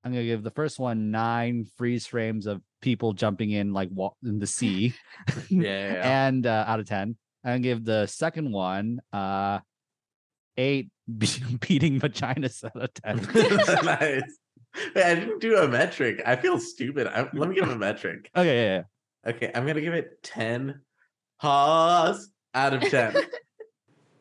I'm gonna give the first one nine freeze frames of people jumping in like wa- in the sea, Yeah, and uh, out of ten. I'm gonna give the second one uh eight be- beating vaginas out of ten. nice. Wait, I didn't do a metric. I feel stupid. I, let me give a metric. okay, yeah, yeah. Okay, I'm gonna give it 10 haws out of 10.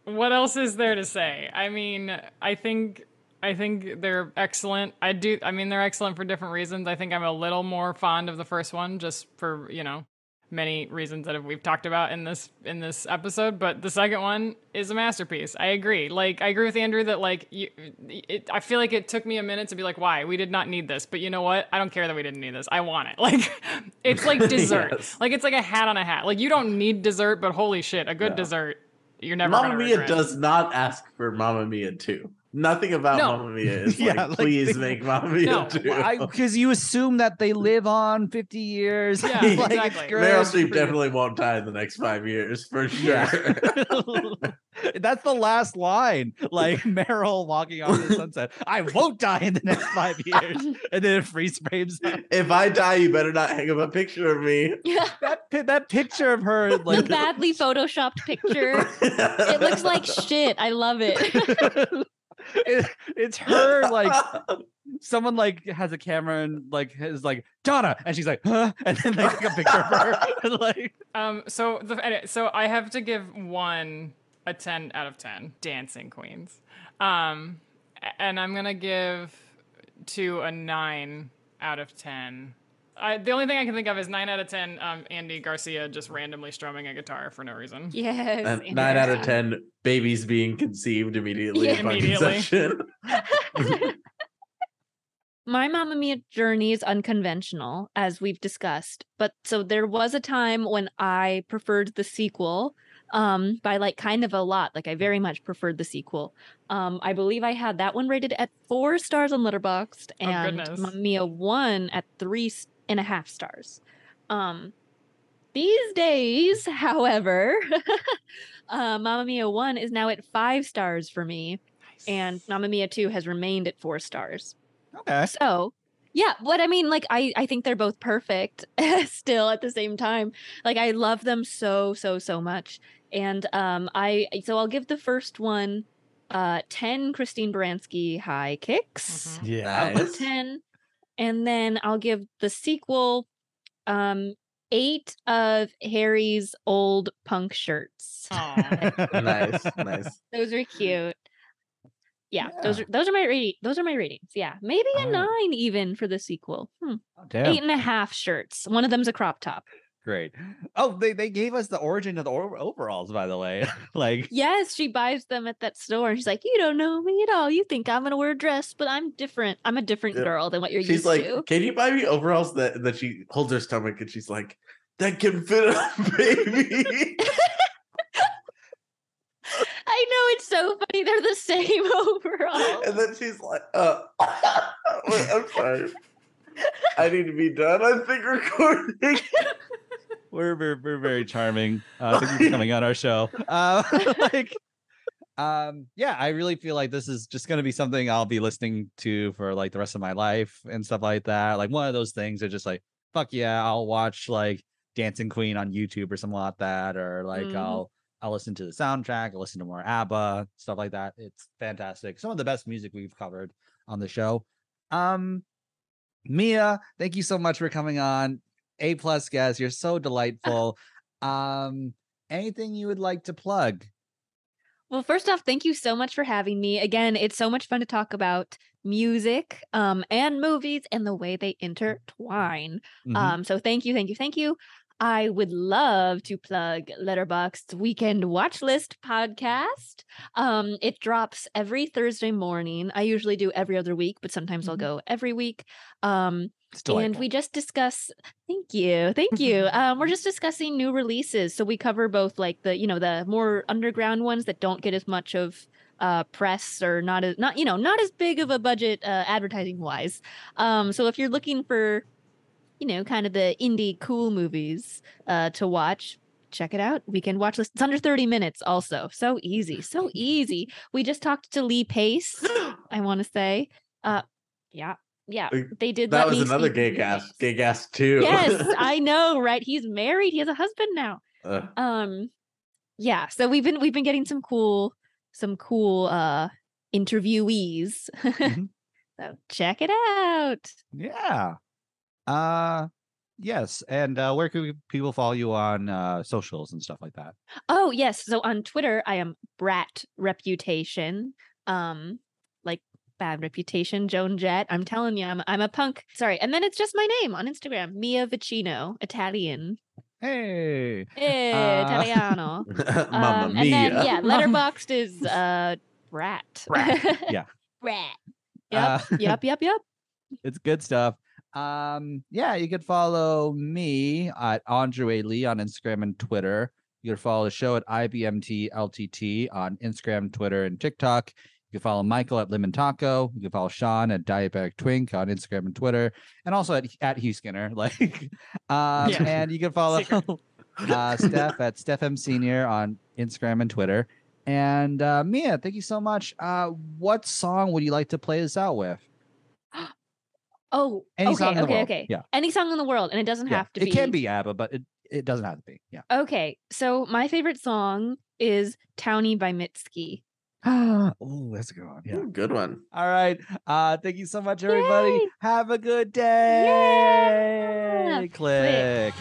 What else is there to say? I mean, I think I think they're excellent. I do I mean they're excellent for different reasons. I think I'm a little more fond of the first one just for, you know, many reasons that we've talked about in this in this episode, but the second one is a masterpiece. I agree. Like I agree with Andrew that like you it, I feel like it took me a minute to be like why? We did not need this. But you know what? I don't care that we didn't need this. I want it. Like it's like dessert. Yes. Like it's like a hat on a hat. Like you don't need dessert, but holy shit, a good Yeah. dessert you're never gonna Mia regret. does not ask for Mamma Mia 2. Nothing about No. Mamma Mia is Yeah, like, like, please they- make Mamma Mia No, 2. Because you assume that they live on 50 years. Yeah, like, exactly. Meryl Streep definitely won't die in the next five years, for sure. Yeah. That's the last line. Like Meryl walking off the sunset. I won't die in the next five years. And then it freeze frames if I die, you better not hang up a picture of me. Yeah. that that picture of her The badly photoshopped picture. It looks like shit. I love it. It, it's her like someone like has a camera and like is like Donna and she's like huh and then they take a picture of her and like Um. So the so I have to give one a ten out of ten. Dancing Queens. Um, and I'm gonna give two a nine out of ten. I, the only thing I can think of is nine out of ten. Um, Andy Garcia just randomly strumming a guitar for no reason. Yes. And Andy nine out of ten babies being conceived immediately Yeah. Immediately. conception. My Mamma Mia journey is unconventional, as we've discussed. But so there was a time when I preferred the sequel um by like kind of a lot like i very much preferred the sequel um i believe i had that one rated at four stars on letterboxd Oh, and goodness. Mamma mia one at three s- and a half stars um these days however uh Mamma mia one is now at five stars for me and Mamma Mia 2 has remained at four stars. okay So, yeah, what I mean, like, I, I think they're both perfect still at the same time. Like, I love them so, so, so much. And um, I, so I'll give the first one uh 10 Christine Baranski high kicks. Mhm. yeah Nice. 10. And then I'll give the sequel um eight of Harry's old punk shirts. Nice, nice. Those are cute. Yeah, those are those are my rating. Those are my ratings. Yeah, maybe a Oh. nine even for the sequel. Hmm. Damn. Eight and a half shirts. One of them's a crop top. Great oh they they gave us the origin of the overalls by the way like Yes, she buys them at that store, and she's like, "You don't know me at all. You think I'm gonna wear a dress, but I'm different. I'm a different Yeah. girl than what you're She's used like, to." can you buy me overalls that that she holds her stomach and she's like, that can fit a baby. I know it's so funny. They're the same overall. and then she's like, uh, wait, I'm sorry. I need to be done. I think recording. We're we're, we're very charming. Uh thank you for coming on our show. Uh like um yeah i really feel like this is just going to be something i'll be listening to for like the rest of my life and stuff like that. Like one of those things are just like fuck yeah i'll watch like dancing queen on youtube or something like that or like Mhm. i'll i'll listen to the soundtrack i'll listen to more abba stuff like that. It's fantastic. Some of the best music we've covered on the show. Um mia thank you so much for coming on a plus guest you're so delightful um anything you would like to plug Well, first off, thank you so much for having me. Again, it's so much fun to talk about music um, and movies and the way they intertwine. Mhm. Um, so thank you, thank you, thank you. I would love to plug Letterboxd Weekend Watch List podcast. Um, it drops every Thursday morning. I usually do every other week, but sometimes I'll Mhm. go every week. Um, and we just discuss thank you thank you um we're just discussing new releases so we cover both like the you know the more underground ones that don't get as much of uh press or not as not you know not as big of a budget uh advertising wise um so if you're looking for you know kind of the indie cool movies uh to watch check it out. Weekend watch list it's under 30 minutes also so easy so easy. We just talked to lee pace i want to say uh yeah yeah they did that was another gay gas, gay gas too. yes i know right he's married he has a husband now Uh, um yeah so we've been we've been getting some cool some cool uh interviewees Mhm. so check it out Yeah. Uh yes. And uh where can people follow you on uh socials and stuff like that? oh yes so on twitter i am brat reputation um bad reputation joan jett i'm telling you i'm, I'm a punk sorry and then it's just my name on instagram mia vicino italian Hey. eh, Uh, italiano Mamma um, mia. and then yeah letterboxd is uh rat. Brat, yeah. rat. yep Uh, yep yep yep it's good stuff. Um, yeah, you could follow me at Andre Lee on Instagram and Twitter. You can follow the show at IBMT LTT on Instagram, Twitter, and TikTok. You can follow Michael at Lemon Taco. You can follow Sean at Diabetic Twink on Instagram and Twitter, and also at at Hugh Skinner. Like, um, Yeah. and you can follow uh, Steph at Steph M Senior on Instagram and Twitter. And uh, Mia, thank you so much. Uh, what song would you like to play this out with? Oh, Any okay, song in the okay, world. okay. Yeah. Any song in the world, and it doesn't Yeah, have to it be. It can be ABBA, but it, it doesn't have to be. Yeah. Okay, so my favorite song is "Townie" by Mitski. oh, that's a good one. Yeah. Good one. All right. Uh, thank you so much, everybody. Yay! Have a good day. Yeah. Click. Click.